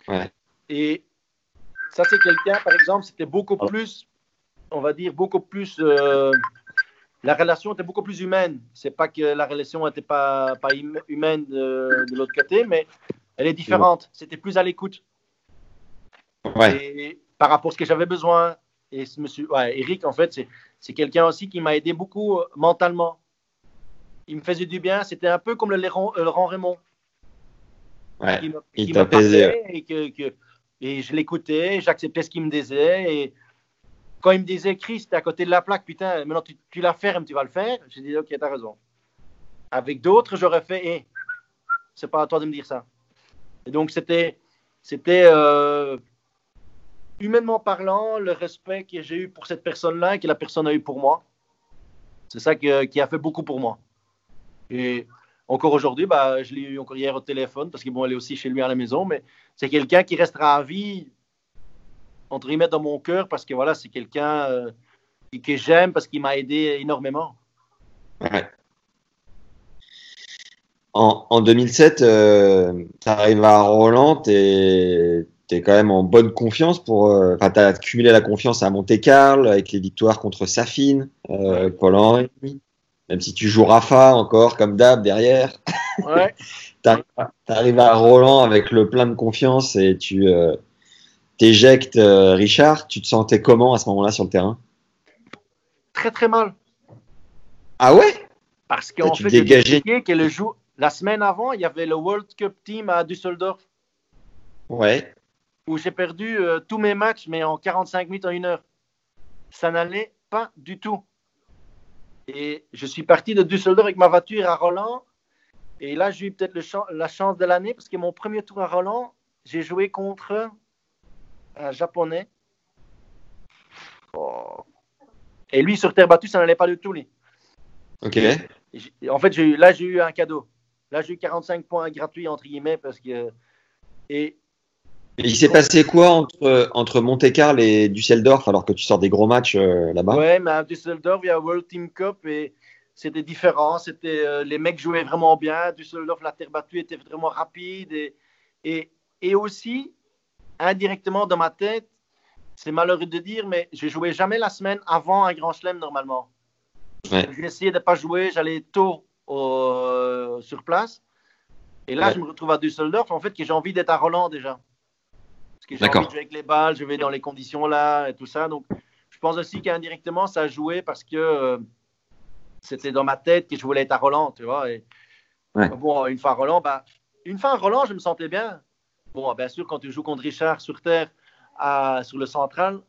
Ouais. Et ça, c'est quelqu'un, par exemple, c'était beaucoup plus, on va dire, beaucoup plus. euh, la relation était beaucoup plus humaine. C'est pas que la relation n'était pas, pas hum- humaine de, de l'autre côté, mais elle est différente. C'était plus à l'écoute. Ouais. Et par rapport à ce que j'avais besoin. Et ouais, Eric, en fait, c'est, quelqu'un aussi qui m'a aidé beaucoup euh, mentalement. Il me faisait du bien. C'était un peu comme le Laurent, euh, Raymond. Ouais. Qui me, il t'a Et, que, que- et je l'écoutais, j'acceptais ce qu'il me disait. Et quand il me disait, Chris, t'es à côté de la plaque, putain, maintenant tu, tu la fermes, tu vas le faire. J'ai dit, ok, t'as raison. Avec d'autres, j'aurais fait, hé, c'est pas à toi de me dire ça. Et donc, c'était, c'était euh, humainement parlant, le respect que j'ai eu pour cette personne-là et que la personne a eu pour moi. C'est ça qui a fait beaucoup pour moi. Et encore aujourd'hui, bah, je l'ai eu encore hier au téléphone parce que bon, elle est aussi chez lui à la maison, mais c'est quelqu'un qui restera à vie entre guillemets dans mon cœur parce que voilà, c'est quelqu'un euh, que- j'aime parce qu'il m'a aidé énormément. Ouais. En, en 2007, tu arrives à Roland, tu es, quand même en bonne confiance pour. euh, Enfin, tu as cumulé la confiance à Monte-Carlo avec les victoires contre Safin, euh, Paul Henry. Même si tu joues Rafa encore, comme d'hab, derrière. Ouais. Tu arrives à Roland avec le plein de confiance et tu euh, t'éjectes euh, Richard. Tu te sentais comment à ce moment-là sur le terrain? Très très mal Ah ouais? Parce qu'en tu fait, expliqué que le jour, la semaine avant, il y avait le World Cup Team à Düsseldorf Ouais. Où j'ai perdu euh, tous mes matchs, mais en 45 minutes, en une heure. Ça n'allait pas du tout. Et je suis parti de Düsseldorf avec ma voiture à Roland. Et là, j'ai eu peut-être chan- la chance de l'année parce que mon premier tour à Roland, j'ai joué contre un Japonais. Oh. Et lui, sur terre battue, ça n'allait pas du tout. Lui. Ok. En fait, eu, là, j'ai eu un cadeau. Là, j'ai eu 45 points gratuits, entre guillemets, parce que. Et il s'est passé quoi entre, entre Monte-Carlo et Düsseldorf alors que tu sors des gros matchs euh, là-bas? Ouais, mais à Düsseldorf, il y a World Team Cup et c'était différent. C'était, euh, les mecs jouaient vraiment bien. Düsseldorf, la terre battue était vraiment rapide. Et, et, et aussi, indirectement dans ma tête, c'est malheureux de dire, mais je jouais jamais la semaine avant un grand chelem normalement. Ouais. Essayé de ne pas jouer, j'allais tôt au- sur place. Et là, Ouais. je me retrouve à Düsseldorf, en fait, que j'ai envie d'être à Roland déjà. Que j'ai D'accord. envie de jouer avec les balles, je vais dans les conditions là et tout ça. Donc, je pense aussi qu'indirectement, ça a joué parce que euh, c'était dans ma tête que je voulais être à Roland, tu vois. Et, Ouais. Bon, une fois à Roland, bah, une fois à Roland, je me sentais bien. Bon, bien sûr, quand tu joues contre Richard sur terre, à- sur le central,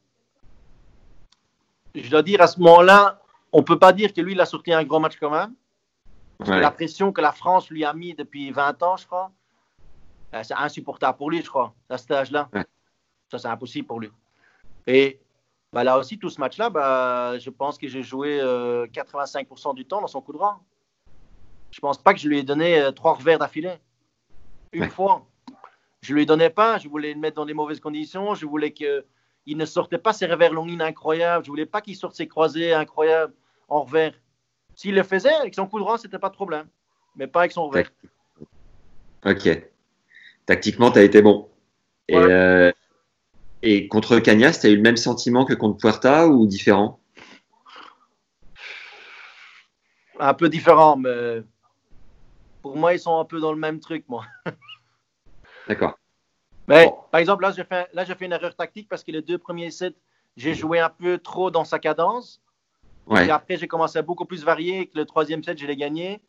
je dois dire à ce moment-là, on peut pas dire que lui, il a sorti un gros match quand même. Parce que la pression que la France lui a mis depuis 20 ans, je crois, c'est insupportable pour lui, je crois, à cet âge-là. Ça, c'est impossible pour lui. Et bah, là aussi, tout ce match-là, bah, je pense que j'ai joué euh, 85% du temps dans son coup droit. Je pense pas que je lui ai donné euh, trois revers d'affilée. Une Ouais. fois. Je lui donnais pas, je voulais le mettre dans des mauvaises conditions, je voulais qu'il ne sortait pas ses revers longs lignes incroyables, je voulais pas qu'il sorte ses croisés incroyables en revers. S'il le faisait avec son coup droit, c'était pas de problème, mais pas avec son revers. Ok. Tactiquement, tu as été bon. Et, euh, et contre Cagnas, tu as eu le même sentiment que contre Puerta ou différent? Un peu différent, mais pour moi, ils sont un peu dans le même truc, moi. D'accord. Mais Bon. par exemple, là, j'ai fait, là, j'ai fait une erreur tactique parce que les deux premiers sets, j'ai joué un peu trop dans sa cadence. Ouais. Et après, j'ai commencé à beaucoup plus varier. Et que le troisième set, je l'ai gagné.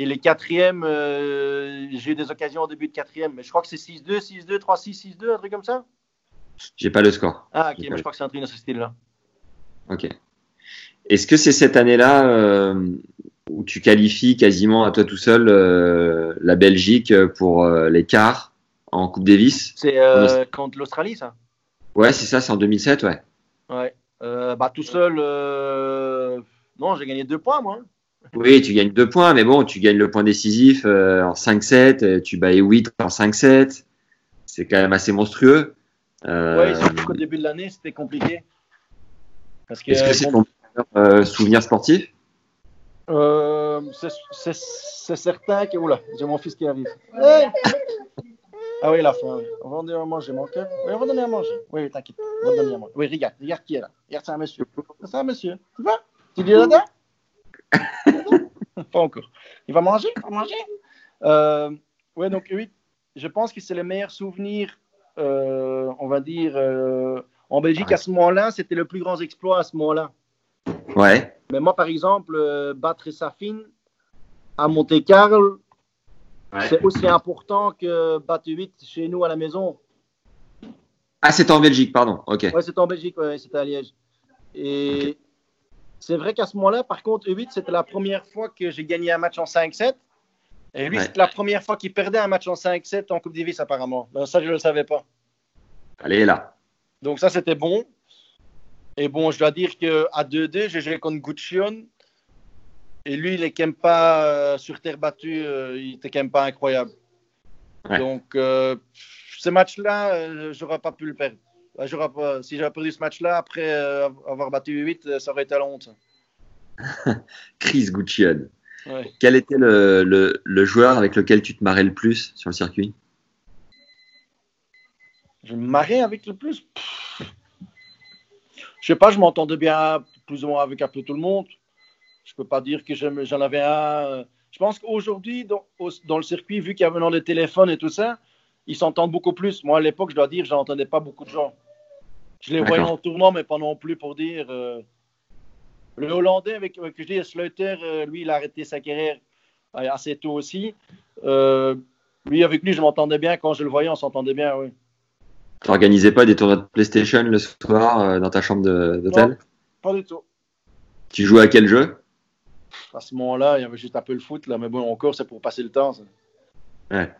Et les quatrièmes, euh, j'ai eu des occasions au début de quatrième. Mais je crois que c'est 6-2, 6-2, 3-6, 6-2, un truc comme ça? J'ai pas le score. Ah, ok, pas je crois que c'est un truc de ce style-là. Ok. Est-ce que c'est cette année-là euh, où tu qualifies quasiment à toi tout seul euh, la Belgique pour les quarts en Coupe Davis? C'est contre l'Australie, ça? Ouais, c'est ça, c'est en 2007, ouais. Ouais. Bah, tout seul, non, j'ai gagné deux points, moi. Oui, tu gagnes deux points, mais bon, tu gagnes le point décisif euh, en 5-7, euh, tu bats 8 en 5-7. c'est quand même assez monstrueux. Euh... Oui, surtout qu'au début de l'année, c'était compliqué. Est-ce que c'est ton euh, souvenir sportif? Euh, C'est certain que. Oula, j'ai mon fils qui arrive. ah oui, la fin. On va donner à manger, mon cœur. Oui, on va donner à manger. Oui, t'inquiète. On va donner à manger. Oui, regarde, regarde qui est là. Regarde, c'est un monsieur. C'est un monsieur. Tu vas? Tu dis là-dedans Pas encore. Il va manger? Il va manger? Euh, Oui, donc oui, je pense que c'est le meilleur souvenir, euh, on va dire, euh, en Belgique à ce moment-là. C'était le plus grand exploit à ce moment-là. Ouais. Mais moi, par exemple, euh, battre Safin à Monte-Carlo, c'est aussi important que battre 8 chez nous à la maison. Ah, c'est en Belgique, pardon. Ok. Ouais, c'est en Belgique, ouais, c'était à Liège. Et c'est vrai qu'à ce moment-là, par contre, 8 c'était la première fois que j'ai gagné un match en 5-7. Et lui, c'était la première fois qu'il perdait un match en 5-7 en Coupe Davis, apparemment. Ben, ça, je ne le savais pas. Allez, là. Donc, ça, c'était bon. Et bon, je dois dire qu'à 2-2, j'ai joué contre Guccion. Et lui, il n'est quand même pas euh, sur terre battue, euh, il n'était quand même pas incroyable. Donc, euh, ce match-là, j'aurais pas pu le perdre. Pas, si j'avais perdu ce match-là, après avoir battu 8, ça aurait été la honte. Chris Guccion. Quel était le, le, joueur avec lequel tu te marrais le plus sur le circuit? Je me marrais avec le plus? Je sais pas, je m'entendais bien plus ou moins avec un peu tout le monde. Je peux pas dire que j'en avais un. Euh, je pense qu'aujourd'hui, dans, dans, le circuit, vu qu'il y a maintenant les téléphones et tout ça, ils s'entendent beaucoup plus. Moi, à l'époque, je dois dire, je n'entendais pas beaucoup de gens. Je les voyais en tournoi, mais pas non plus pour dire. Euh, le Hollandais, avec, avec je Sleuter, euh, lui, il a arrêté sa carrière euh, assez tôt aussi. Euh, lui, avec lui, je m'entendais bien. Quand je le voyais, on s'entendait bien, oui. Tu n'organisais pas des tournois de PlayStation le soir dans ta chambre d'hôtel? Pas du tout. Tu jouais à quel jeu? À ce moment-là, il y avait juste un peu le foot, là, mais bon, encore, c'est pour passer le temps. Ouais.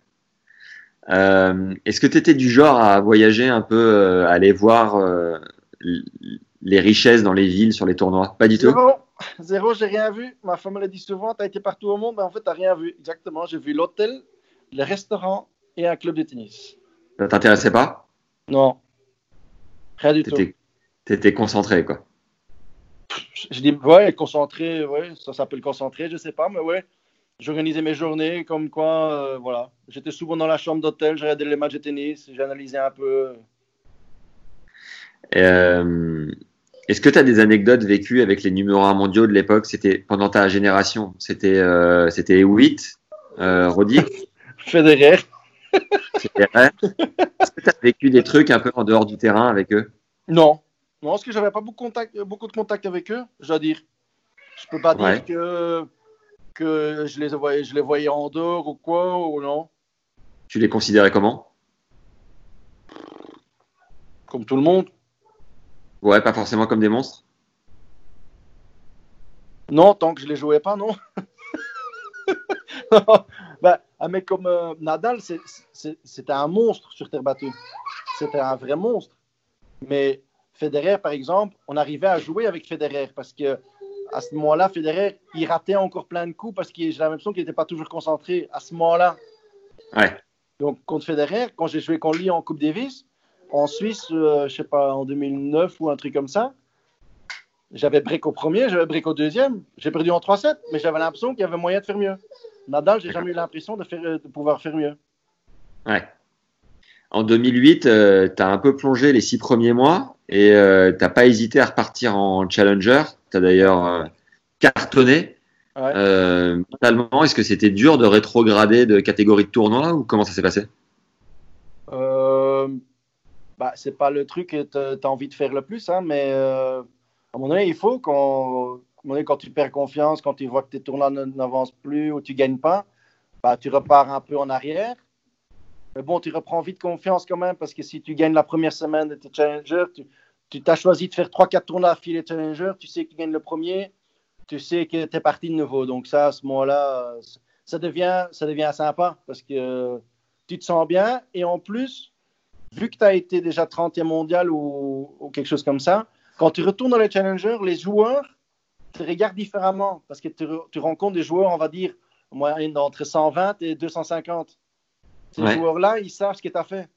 Est-ce que tu étais du genre à voyager un peu, aller voir les richesses dans les villes, sur les tournois? Pas du tout Zéro, Zéro j'ai rien vu. Ma femme me l'a dit souvent, tu as été partout au monde, mais en fait, tu rien vu. Exactement, j'ai vu l'hôtel, le restaurant et un club de tennis. Ça t'intéressait pas? Non, rien du tout. Tu étais concentré, quoi. Je dis, ouais, concentré, ouais, ça s'appelle concentré, je sais pas, mais ouais. J'organisais mes journées comme quoi, euh, voilà. J'étais souvent dans la chambre d'hôtel, je regardais les matchs de tennis, j'analysais un peu. Euh, est-ce que tu as des anecdotes vécues avec les numéros 1 mondiaux de l'époque? C'était pendant ta génération C'était euh, c'était 8, euh, Roddick Federer. Federer. Est-ce que tu as vécu des trucs un peu en dehors du terrain avec eux? Non. Non, parce que j'avais pas beaucoup de, contact, beaucoup de contact avec eux, je dois dire. Je peux pas dire que, que je, les voyais, je les voyais en dehors ou quoi, ou non? Tu les considérais comment? Comme tout le monde. Ouais, pas forcément comme des monstres. Non, tant que je les jouais pas, non. bah, un mec comme euh, Nadal, c'était un monstre sur terre battue. C'était un vrai monstre. Mais Federer, par exemple, on arrivait à jouer avec Federer parce que à ce moment-là, Federer, il ratait encore plein de coups parce que j'ai l'impression qu'il n'était pas toujours concentré à ce moment-là. Ouais. Donc, contre Federer, quand j'ai joué contre lui en Coupe Davis, en Suisse, euh, je sais pas, en 2009 ou un truc comme ça. J'avais break au premier, j'avais break au deuxième. J'ai perdu en 3-7, mais j'avais l'impression qu'il y avait moyen de faire mieux. Nadal, j'ai jamais eu l'impression de, faire, de pouvoir faire mieux. Ouais. En 2008, tu as un peu plongé les six premiers mois et euh, tu n'as pas hésité à repartir en challenger. Tu as d'ailleurs euh, cartonné. Ouais. est-ce que c'était dur de rétrograder de catégorie de tournoi ou comment ça s'est passé? Bah, c'est pas le truc que tu as envie de faire le plus, hein, mais euh, à mon avis, il faut quand, quand tu perds confiance, quand tu vois que tes tournois n'avancent plus ou tu gagnes pas, bah, tu repars un peu en arrière. Mais bon, tu reprends vite confiance quand même parce que si tu gagnes la première semaine de tes challengers, tu t'as choisi de faire 3-4 tournois filer challenger, tu sais que tu gagnes le premier, tu sais que tu es parti de nouveau. Donc ça, à ce moment-là, ça devient, ça devient sympa parce que tu te sens bien et en plus, vu que tu as été déjà 30e mondial ou, quelque chose comme ça, quand tu retournes dans les challengers, les joueurs te regardent différemment parce que tu, rencontres des joueurs, on va dire, entre 120 et 250. Ces joueurs-là, ils savent ce que tu as fait.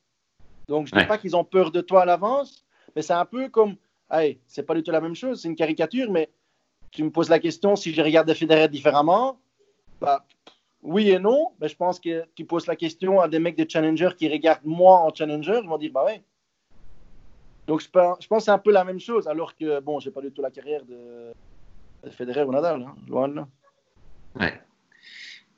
Donc, je ne dis pas qu'ils ont peur de toi à l'avance, mais c'est un peu comme, hey, c'est pas du tout la même chose, c'est une caricature, mais tu me poses la question si je regarde Federer différemment, bah, oui et non, mais je pense que tu poses la question à des mecs de Challenger qui regardent moi en Challenger, ils vont dire, bah ouais. Donc, je pense, je pense que c'est un peu la même chose, alors que, bon, j'ai pas du tout la carrière de, Federer ou Nadal, hein, loin de là. Ouais.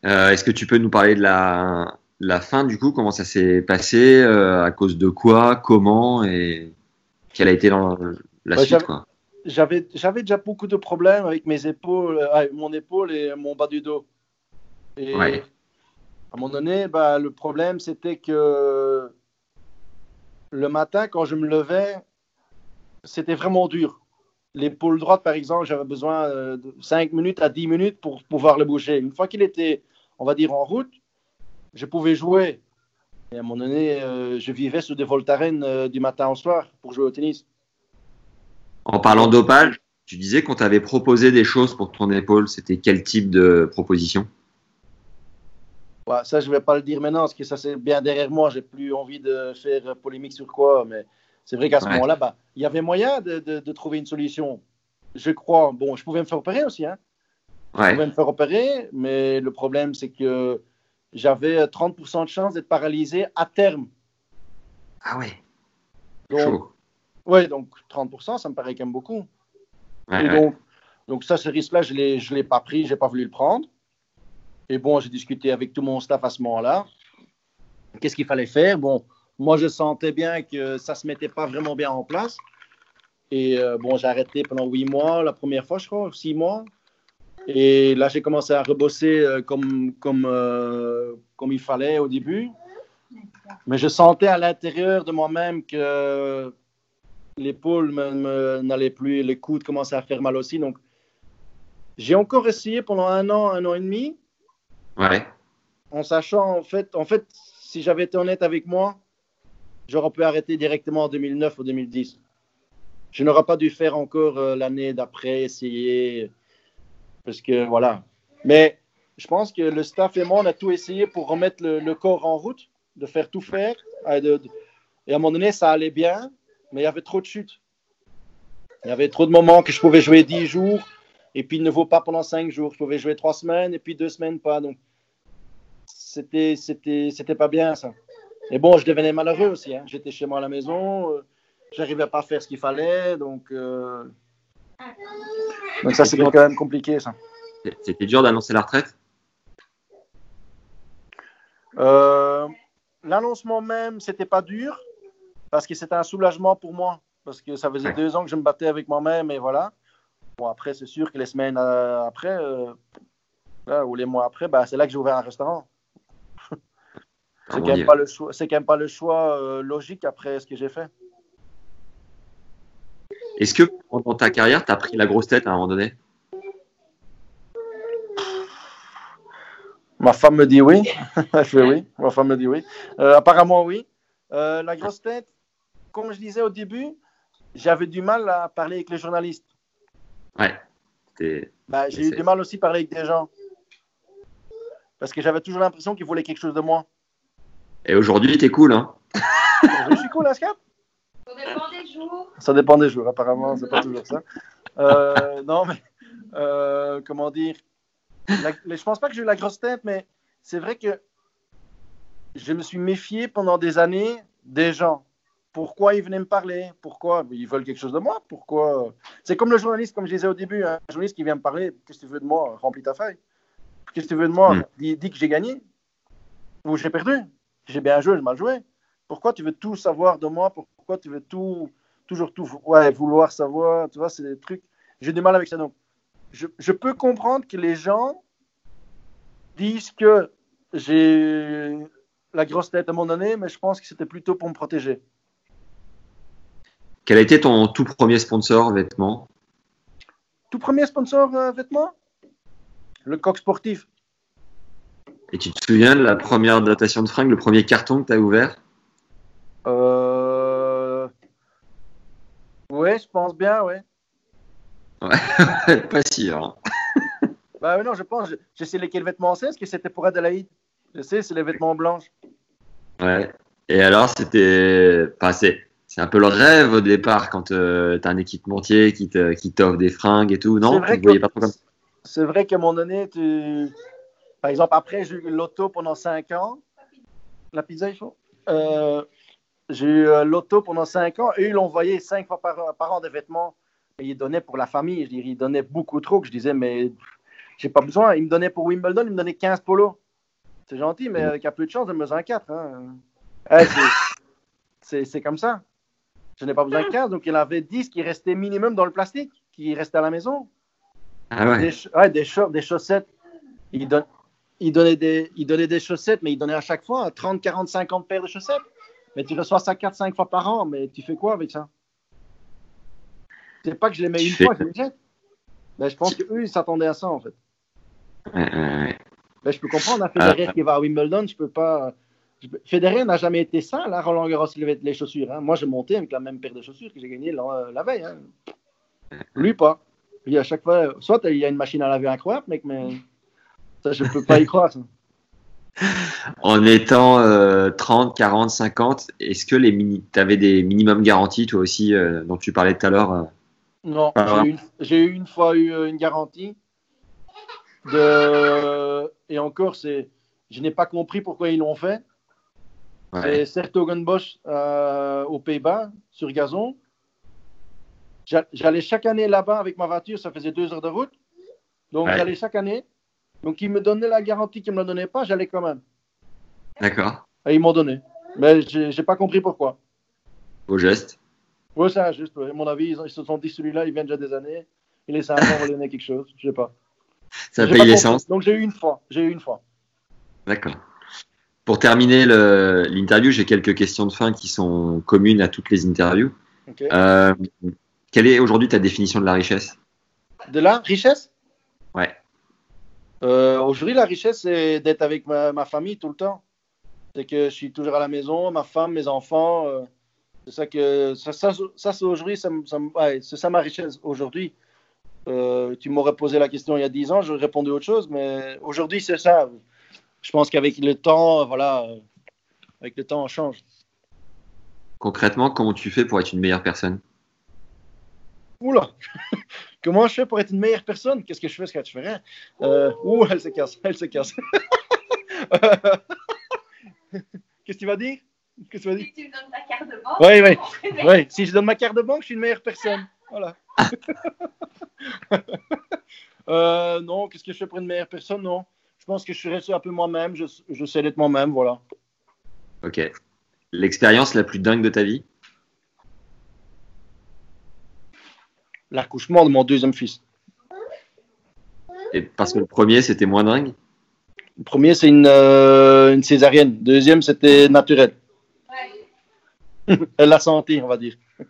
Euh, est-ce que tu peux nous parler de la, la fin du coup Comment ça s'est passé euh, À cause de quoi Comment Et quelle a été la, la suite quoi? J'avais déjà beaucoup de problèmes avec mes épaules, euh, mon épaule et mon bas du dos. Et à un moment donné, bah, le problème c'était que le matin, quand je me levais, c'était vraiment dur. L'épaule droite, par exemple, j'avais besoin de 5 minutes à 10 minutes pour pouvoir le bouger. Une fois qu'il était on va dire, en route, je pouvais jouer. Et à un moment donné, euh, je vivais sous des Voltaren euh, du matin au soir pour jouer au tennis. En parlant dopage, tu disais qu'on t'avait proposé des choses pour ton épaule. C'était quel type de proposition? Ça, je ne vais pas le dire maintenant, parce que ça, c'est bien derrière moi. J'ai plus envie de faire polémique sur quoi. Mais c'est vrai qu'à ce moment-là, bah, il y avait moyen de, de, trouver une solution. Je crois. Bon, je pouvais me faire opérer aussi. Hein. Je pouvais me faire opérer, mais le problème, c'est que j'avais 30% de chance d'être paralysé à terme. Ah ouais. Donc, ouais, donc 30%, ça me paraît quand même beaucoup. donc, donc, ça, ce risque-là, je ne l'ai pas pris, je n'ai pas voulu le prendre. Et bon, j'ai discuté avec tout mon staff à ce moment-là. Qu'est-ce qu'il fallait faire? Bon, moi, je sentais bien que ça ne se mettait pas vraiment bien en place. Et euh, bon, j'ai arrêté pendant huit mois, la première fois, je crois, six mois. Et là, j'ai commencé à rebosser euh, comme, comme, euh, comme il fallait au début. Mais je sentais à l'intérieur de moi-même que l'épaule n'allait plus, les coudes commençaient à faire mal aussi. Donc, j'ai encore essayé pendant un an, un an et demi. Ouais. En sachant, en fait, en fait si j'avais été honnête avec moi, j'aurais pu arrêter directement en 2009 ou 2010. Je n'aurais pas dû faire encore euh, l'année d'après, essayer. Parce que voilà. Mais je pense que le staff et moi, on a tout essayé pour remettre le, corps en route, de faire tout faire. Et, à un moment donné, ça allait bien, mais il y avait trop de chutes. Il y avait trop de moments que je pouvais jouer 10 jours, et puis il ne vaut pas pendant 5 jours. Je pouvais jouer 3 semaines, et puis 2 semaines pas. Donc, c'était, c'était, c'était pas bien ça. Et bon, je devenais malheureux aussi. Hein. J'étais chez moi à la maison, euh, j'arrivais pas à faire ce qu'il fallait, donc. Euh, donc ça, c'était quand même compliqué, ça. C'était dur d'annoncer la retraite? Euh, L'annoncement même, c'était pas dur, parce que c'était un soulagement pour moi, parce que ça faisait deux ans que je me battais avec moi-même, et voilà. Bon, après, c'est sûr que les semaines euh, après, euh, ou les mois après, bah, c'est là que j'ai ouvert un restaurant. c'est quand, quand même pas le choix logique après ce que j'ai fait. Est-ce que pendant ta carrière, tu as pris la grosse tête à un moment donné? Ma femme me dit oui. je fais oui. Ma femme me dit oui. Euh, apparemment, oui. Euh, la grosse tête, comme je disais au début, j'avais du mal à parler avec les journalistes. Ouais. Bah, j'ai eu du mal aussi à parler avec des gens. Parce que j'avais toujours l'impression qu'ils voulaient quelque chose de moi. Et aujourd'hui, tu es cool, hein Je suis cool, Ascap ça dépend des jours. Ça dépend des jours, apparemment, c'est pas toujours ça. Euh, non, mais euh, comment dire? Je pense pas que j'ai eu la grosse tête, mais c'est vrai que je me suis méfié pendant des années des gens. Pourquoi ils venaient me parler? Pourquoi Ils veulent quelque chose de moi? Pourquoi? C'est comme le journaliste, comme je disais au début, un journaliste qui vient me parler Qu'est-ce que tu veux de moi? Remplis ta feuille. Qu'est-ce que tu veux de moi? Hmm. dis, dis, que j'ai gagné ou j'ai perdu. J'ai bien joué, j'ai mal joué. Pourquoi tu veux tout savoir de moi? Pourquoi tu veux tout, toujours tout ouais, vouloir savoir? Tu vois, c'est des trucs. J'ai du mal avec ça. Donc, je, je, peux comprendre que les gens disent que j'ai la grosse tête à mon année, mais je pense que c'était plutôt pour me protéger. Quel a été ton tout premier sponsor vêtements? Tout premier sponsor euh, vêtements? Le coq sportif. Et tu te souviens de la première datation de fringues, le premier carton que tu as ouvert? Euh... Oui, je pense bien, oui. Ouais, pas sûr. bah non, je pense. Je, sais lesquels vêtements c'est, est-ce que c'était pour Adelaide Je sais, c'est les vêtements blancs. Ouais. Et alors, c'était. Enfin, c'est c'est un peu le rêve au départ quand euh, tu as un équipementier qui t'offre qui des fringues et tout, non? C'est vrai, pas trop comme... C'est vrai qu'à un moment donné, tu... par exemple, après, j'ai eu l'auto pendant 5 ans. La pizza, il faut euh, J'ai eu euh, l'auto pendant 5 ans et ils l'envoyaient 5 fois par, par, an des vêtements. Et ils donnaient pour la famille. Je dirais, ils donnaient beaucoup trop. Que je disais, mais j'ai pas besoin. Ils me donnaient pour Wimbledon, ils me donnaient 15 polos. C'est gentil, mais avec un peu de chance, ils me donnent 4. Hein. c'est comme ça. Je n'ai pas besoin de 15, donc il y en avait 10 qui restaient minimum dans le plastique, qui restaient à la maison. Ah ouais. Des, ouais, des, des chaussettes. Il, donne, il, donnait des, il donnait des chaussettes, mais il donnait à chaque fois 30, 40, 50 paires de chaussettes. Mais tu reçois ça 4, 5 fois par an, mais tu fais quoi avec ça? C'est pas que je les mets une fois, je les jette. Mais je pense qu'eux, ils s'attendaient à ça, en fait. Mais je peux comprendre un Federer qui va à Wimbledon, je peux pas. Federer n'a jamais été ça, là, Roland Garros, les chaussures. Hein. Moi, j'ai monté avec la même paire de chaussures que j'ai gagné la, veille. Hein. Lui, pas. Lui, à chaque fois, soit il y a une machine à laver incroyable, mec, mais ça, je peux pas y croire. Ça. En étant 30, 40, 50, est-ce que tu avais des minimums garanties, toi aussi, euh, dont tu parlais tout à l'heure euh? Non, j'ai eu une fois eu euh, une garantie. De... Et encore, c'est je n'ai pas compris pourquoi ils l'ont fait. C'est Sertogenbosch euh, aux Pays-Bas, sur gazon. J'allais chaque année là-bas avec ma voiture, ça faisait deux heures de route. Donc j'allais chaque année. Donc ils me donnaient la garantie qu'ils ne me la donnaient pas, j'allais quand même. D'accord. Et ils m'ont donné. Mais je n'ai pas compris pourquoi. Au geste Oui, c'est un geste. À mon avis, ils, se sont dit celui-là, il vient déjà des années. Il est sympa, on va donner quelque chose. Je ne sais pas. Ça paye l'essence. Donc j'ai eu une fois. J'ai eu une fois. D'accord. Pour terminer l'interview, j'ai quelques questions de fin qui sont communes à toutes les interviews. Euh, quelle est aujourd'hui ta définition de la richesse? De la richesse? Ouais. Euh, aujourd'hui, la richesse, c'est d'être avec ma, famille tout le temps. C'est que je suis toujours à la maison, ma femme, mes enfants. Euh, c'est ça que ça, ça, c'est aujourd'hui, ça, c'est ça ma richesse aujourd'hui. tu m'aurais posé la question il y a 10 ans, j'aurais répondu autre chose, mais aujourd'hui, c'est ça je pense qu'avec le temps, voilà, avec le temps, on change. Concrètement, comment tu fais pour être une meilleure personne? Oula Comment je fais pour être une meilleure personne? Qu'est-ce que je fais? Ce que tu ferais? Euh, Ouh, elle se casse, elle se casse. Qu'est-ce que tu vas dire? Qu'est-ce que tu vas dire? Si tu me donnes ta carte de banque. Oui, oui. oui. Si je donne ma carte de banque, je suis une meilleure personne. Voilà. euh, non, qu'est-ce que je fais pour une meilleure personne? Non je pense que je suis resté un peu moi-même. Je, je sais d'être moi-même, voilà. Ok. L'expérience la plus dingue de ta vie? L'accouchement de mon deuxième fils. Et parce que le premier, c'était moins dingue? Le premier, c'est une, euh, une césarienne. Le deuxième, c'était naturel. Elle l'a senti, on va dire.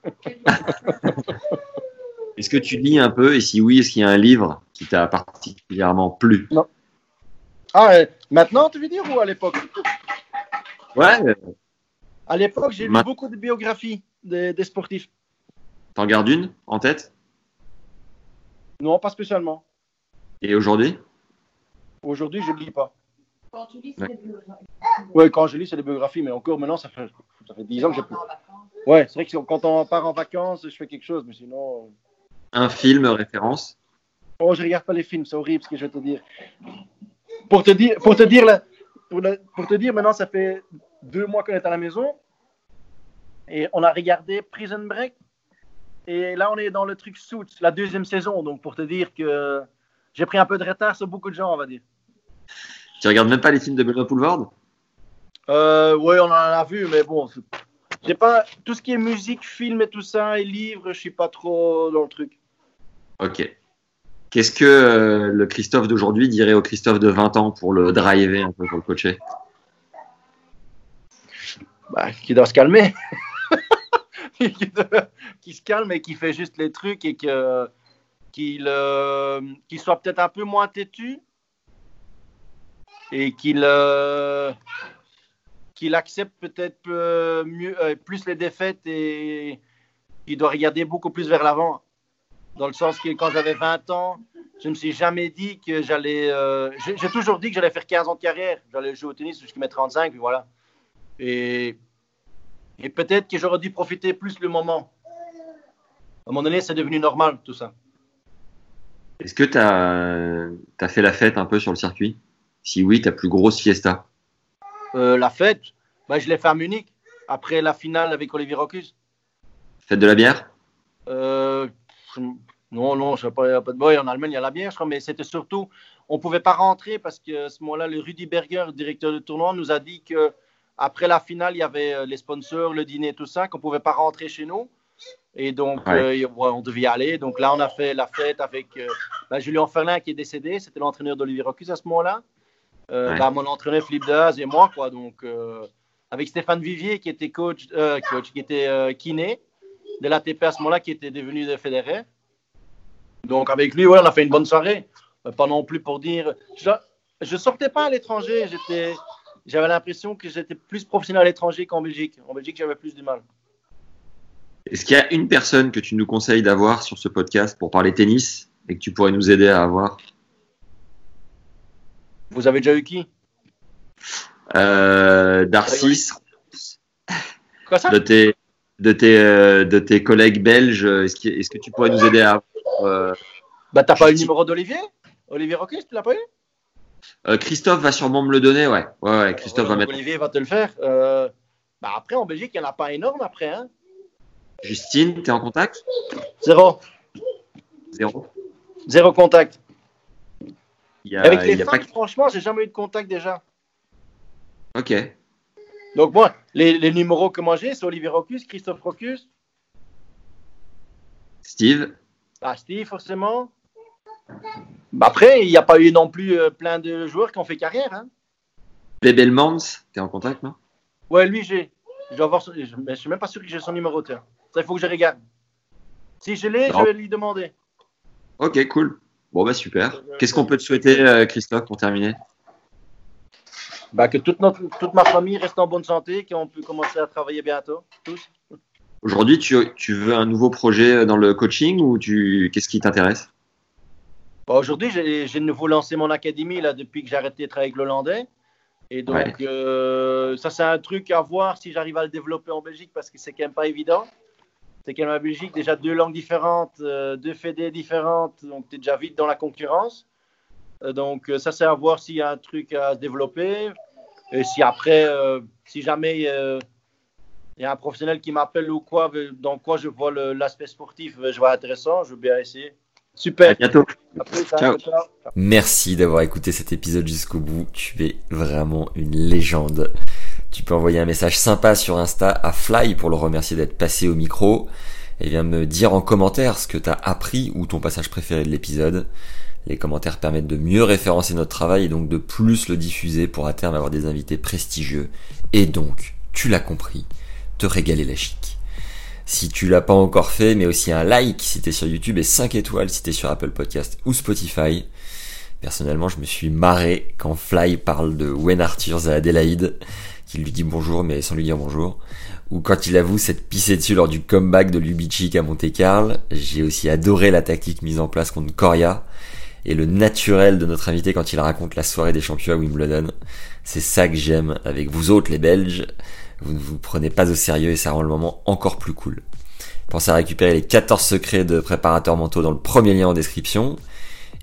est-ce que tu lis un peu? Et si oui, est-ce qu'il y a un livre qui t'a particulièrement plu? Non. Ah, euh, maintenant, tu veux dire, ou à l'époque? Ouais. À l'époque, j'ai lu beaucoup de biographies des, sportifs. T'en gardes une en tête? Non, pas spécialement. Et aujourd'hui? Aujourd'hui, je ne lis pas. Quand tu lis, c'est des biographies. Oui, quand je lis, c'est des biographies, mais encore maintenant, ça fait, ça fait 10 ans que j'ai plus. Ouais, c'est vrai que quand on part en vacances, je fais quelque chose, mais sinon. Un film référence? Oh, je regarde pas les films, c'est horrible ce que je vais te dire. Pour te dire, pour te dire, pour, pour te dire, maintenant, ça fait deux mois qu'on est à la maison et on a regardé Prison Break. Et là, on est dans le truc Suits, la deuxième saison. Donc, pour te dire que j'ai pris un peu de retard sur beaucoup de gens, on va dire. Tu regardes même pas les films de Benoît Poulvord euh, Oui, on en a vu, mais bon, j'ai pas tout ce qui est musique, film et tout ça, et livres, je suis pas trop dans le truc. Ok. Qu'est-ce que euh, le Christophe d'aujourd'hui dirait au Christophe de 20 ans pour le driver un peu, pour le coacher bah, Qu'il doit se calmer. qu'il se calme et qu'il fait juste les trucs et que qu'il euh, soit peut-être un peu moins têtu et qu'il euh, qu'il accepte peut-être mieux plus les défaites et qu'il doit regarder beaucoup plus vers l'avant dans le sens que quand j'avais 20 ans, je ne me suis jamais dit que j'allais. Euh, j'ai toujours dit que j'allais faire 15 ans de carrière. J'allais jouer au tennis jusqu'à mes 35, voilà. Et Et peut-être que j'aurais dû profiter plus le moment. À un moment donné, c'est devenu normal tout ça. Est-ce que tu as, fait la fête un peu sur le circuit? Si oui, ta plus grosse fiesta? Euh, La fête? Bah, Je l'ai fait à Munich, après la finale avec Olivier Rocus. Fête de la bière? Euh, Non, non, je sais pas, de boy. En Allemagne, il y a la bière, je crois, mais c'était surtout, on ne pouvait pas rentrer parce que à ce moment-là, le Rudy Berger, directeur du tournoi, nous a dit que après la finale, il y avait euh, les sponsors, le dîner, tout ça, qu'on ne pouvait pas rentrer chez nous. Et donc, euh, on devait y aller. Donc là, on a fait la fête avec euh, bah, Julien Ferlin qui est décédé. C'était l'entraîneur d'Olivier Rocus à ce moment-là. Bah, mon entraîneur Philippe Dehaze et moi, quoi. Donc, avec Stéphane Vivier qui était coach, coach qui était kiné de l'ATP à ce moment-là, qui était devenu de fédéré. Donc, avec lui, ouais, on a fait une bonne soirée. pas non plus pour dire. Je ne sortais pas à l'étranger. J'étais j'avais l'impression que j'étais plus professionnel à l'étranger qu'en Belgique. En Belgique, j'avais plus du mal. Est-ce qu'il y a une personne que tu nous conseilles d'avoir sur ce podcast pour parler tennis et que tu pourrais nous aider à avoir? Vous avez déjà eu qui? Euh, Darcis. Quoi ça? De tes, de, tes, euh, de tes collègues belges, est-ce que, est que, tu pourrais nous aider à avoir euh, Bah, t'as pas eu le numéro d'Olivier? Olivier Roquet, tu l'as pas eu? Euh, Christophe va sûrement me le donner, ouais. Ouais, ouais Christophe va mettre. Olivier va te le faire. Euh, bah après, en Belgique, il n'y en a pas énorme après. Hein. Justine, tu es en contact? Zéro. Zéro. Zéro contact. Avec les femmes, franchement, j'ai jamais eu de contact déjà. Ok. Donc moi, les, numéros que moi j'ai, c'est Olivier Rocus, Christophe Rocus. Steve. Ah, Steve, forcément. Bah après, il n'y a pas eu non plus euh, plein de joueurs qui ont fait carrière. Hein. Bebelmans, tu es en contact, non? Ouais, lui, j'ai. Je ne suis même pas sûr que j'ai son numéro. Ça, il faut que je regarde. Si je l'ai, je vais lui demander. Ok, cool. Bon, bah super. Qu'est-ce qu'on peut te souhaiter, euh, Christophe, pour terminer? Bah, Que toute, notre, toute ma famille reste en bonne santé, qu'on peut commencer à travailler bientôt, tous. Aujourd'hui, tu, tu, veux un nouveau projet dans le coaching ou tu qu'est-ce qui t'intéresse? Bah, aujourd'hui, j'ai de nouveau lancé mon académie là, depuis que j'ai arrêté de travailler avec l'Hollandais. Et donc, euh, ça, c'est un truc à voir si j'arrive à le développer en Belgique parce que c'est quand même pas évident. C'est quand même en Belgique, déjà deux langues différentes, euh, deux fédés différentes, donc tu es déjà vite dans la concurrence. Euh, donc, ça, c'est à voir s'il y a un truc à se développer. Et si après, si jamais il y a un professionnel qui m'appelle ou quoi, dans quoi je vois l'aspect sportif, je vois intéressant, je veux bien essayer. Super. À bientôt. ciao. Merci d'avoir écouté cet épisode jusqu'au bout. Tu es vraiment une légende. Tu peux envoyer un message sympa sur Insta à Fly pour le remercier d'être passé au micro et viens me dire en commentaire ce que tu as appris ou ton passage préféré de l'épisode. Les commentaires permettent de mieux référencer notre travail et donc de plus le diffuser pour à terme avoir des invités prestigieux et donc, tu l'as compris, te régaler la chic. Si tu l'as pas encore fait, mais aussi un like si t'es sur YouTube et 5 étoiles si t'es sur Apple Podcast ou Spotify. Personnellement, je me suis marré quand Fly parle de Wayne Arthurs à Adélaïde, qui lui dit bonjour mais sans lui dire bonjour. Ou quand il avoue s'être pissé dessus lors du comeback de Lubicic à Monte Carlo. J'ai aussi adoré la tactique mise en place contre Coria et le naturel de notre invité quand il raconte la soirée des champions à Wimbledon. C'est ça que j'aime avec vous autres les Belges. Vous ne vous prenez pas au sérieux et ça rend le moment encore plus cool. Pensez à récupérer les 14 secrets de préparateurs mentaux dans le premier lien en description.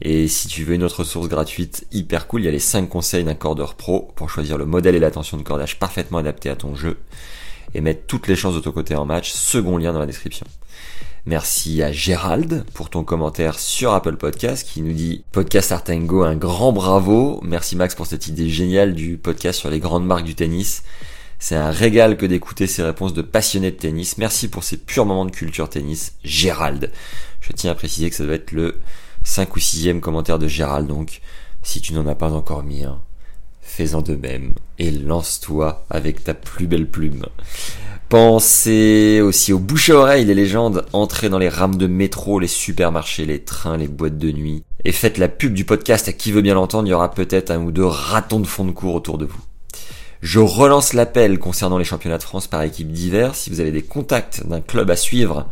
Et si tu veux une autre source gratuite hyper cool, il y a les 5 conseils d'un cordeur pro pour choisir le modèle et l'attention de cordage parfaitement adapté à ton jeu et mettre toutes les chances de ton côté en match. Second lien dans la description. Merci à Gérald pour ton commentaire sur Apple Podcast qui nous dit Podcast Artengo, un grand bravo. Merci Max pour cette idée géniale du podcast sur les grandes marques du tennis. C'est un régal que d'écouter ces réponses de passionnés de tennis. Merci pour ces purs moments de culture tennis, Gérald. Je tiens à préciser que ça doit être le 5 ou 6 commentaire de Gérald, donc si tu n'en as pas encore mis un, fais-en de même et lance-toi avec ta plus belle plume. Pensez aussi aux bouches à oreilles, les légendes, entrez dans les rames de métro, les supermarchés, les trains, les boîtes de nuit, et faites la pub du podcast à qui veut bien l'entendre, il y aura peut-être un ou deux ratons de fond de cours autour de vous. Je relance l'appel concernant les championnats de France par équipe d'hiver. Si vous avez des contacts d'un club à suivre,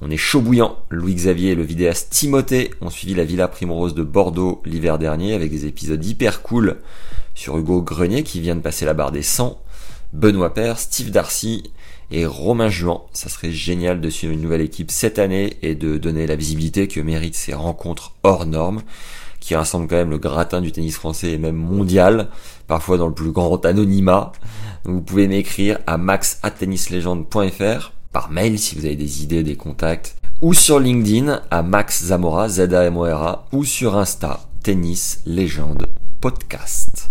on est chaud bouillant. Louis Xavier et le vidéaste Timothée ont suivi la Villa Primrose de Bordeaux l'hiver dernier avec des épisodes hyper cool sur Hugo Grenier qui vient de passer la barre des 100. Benoît Père, Steve Darcy et Romain Juan. Ça serait génial de suivre une nouvelle équipe cette année et de donner la visibilité que méritent ces rencontres hors normes qui rassemblent quand même le gratin du tennis français et même mondial, parfois dans le plus grand anonymat. vous pouvez m'écrire à max@tennislegende.fr par mail si vous avez des idées, des contacts, ou sur LinkedIn à Max Zamora, z a m o r -A, ou sur Insta, Tennis Légende Podcast.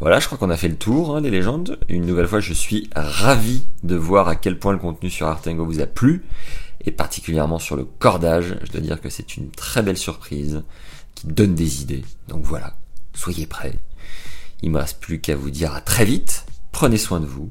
Voilà, je crois qu'on a fait le tour, hein, les légendes. Une nouvelle fois, je suis ravi de voir à quel point le contenu sur Artengo vous a plu, et particulièrement sur le cordage. Je dois dire que c'est une très belle surprise qui donne des idées. Donc voilà, soyez prêts. Il me reste plus qu'à vous dire à très vite. Prenez soin de vous.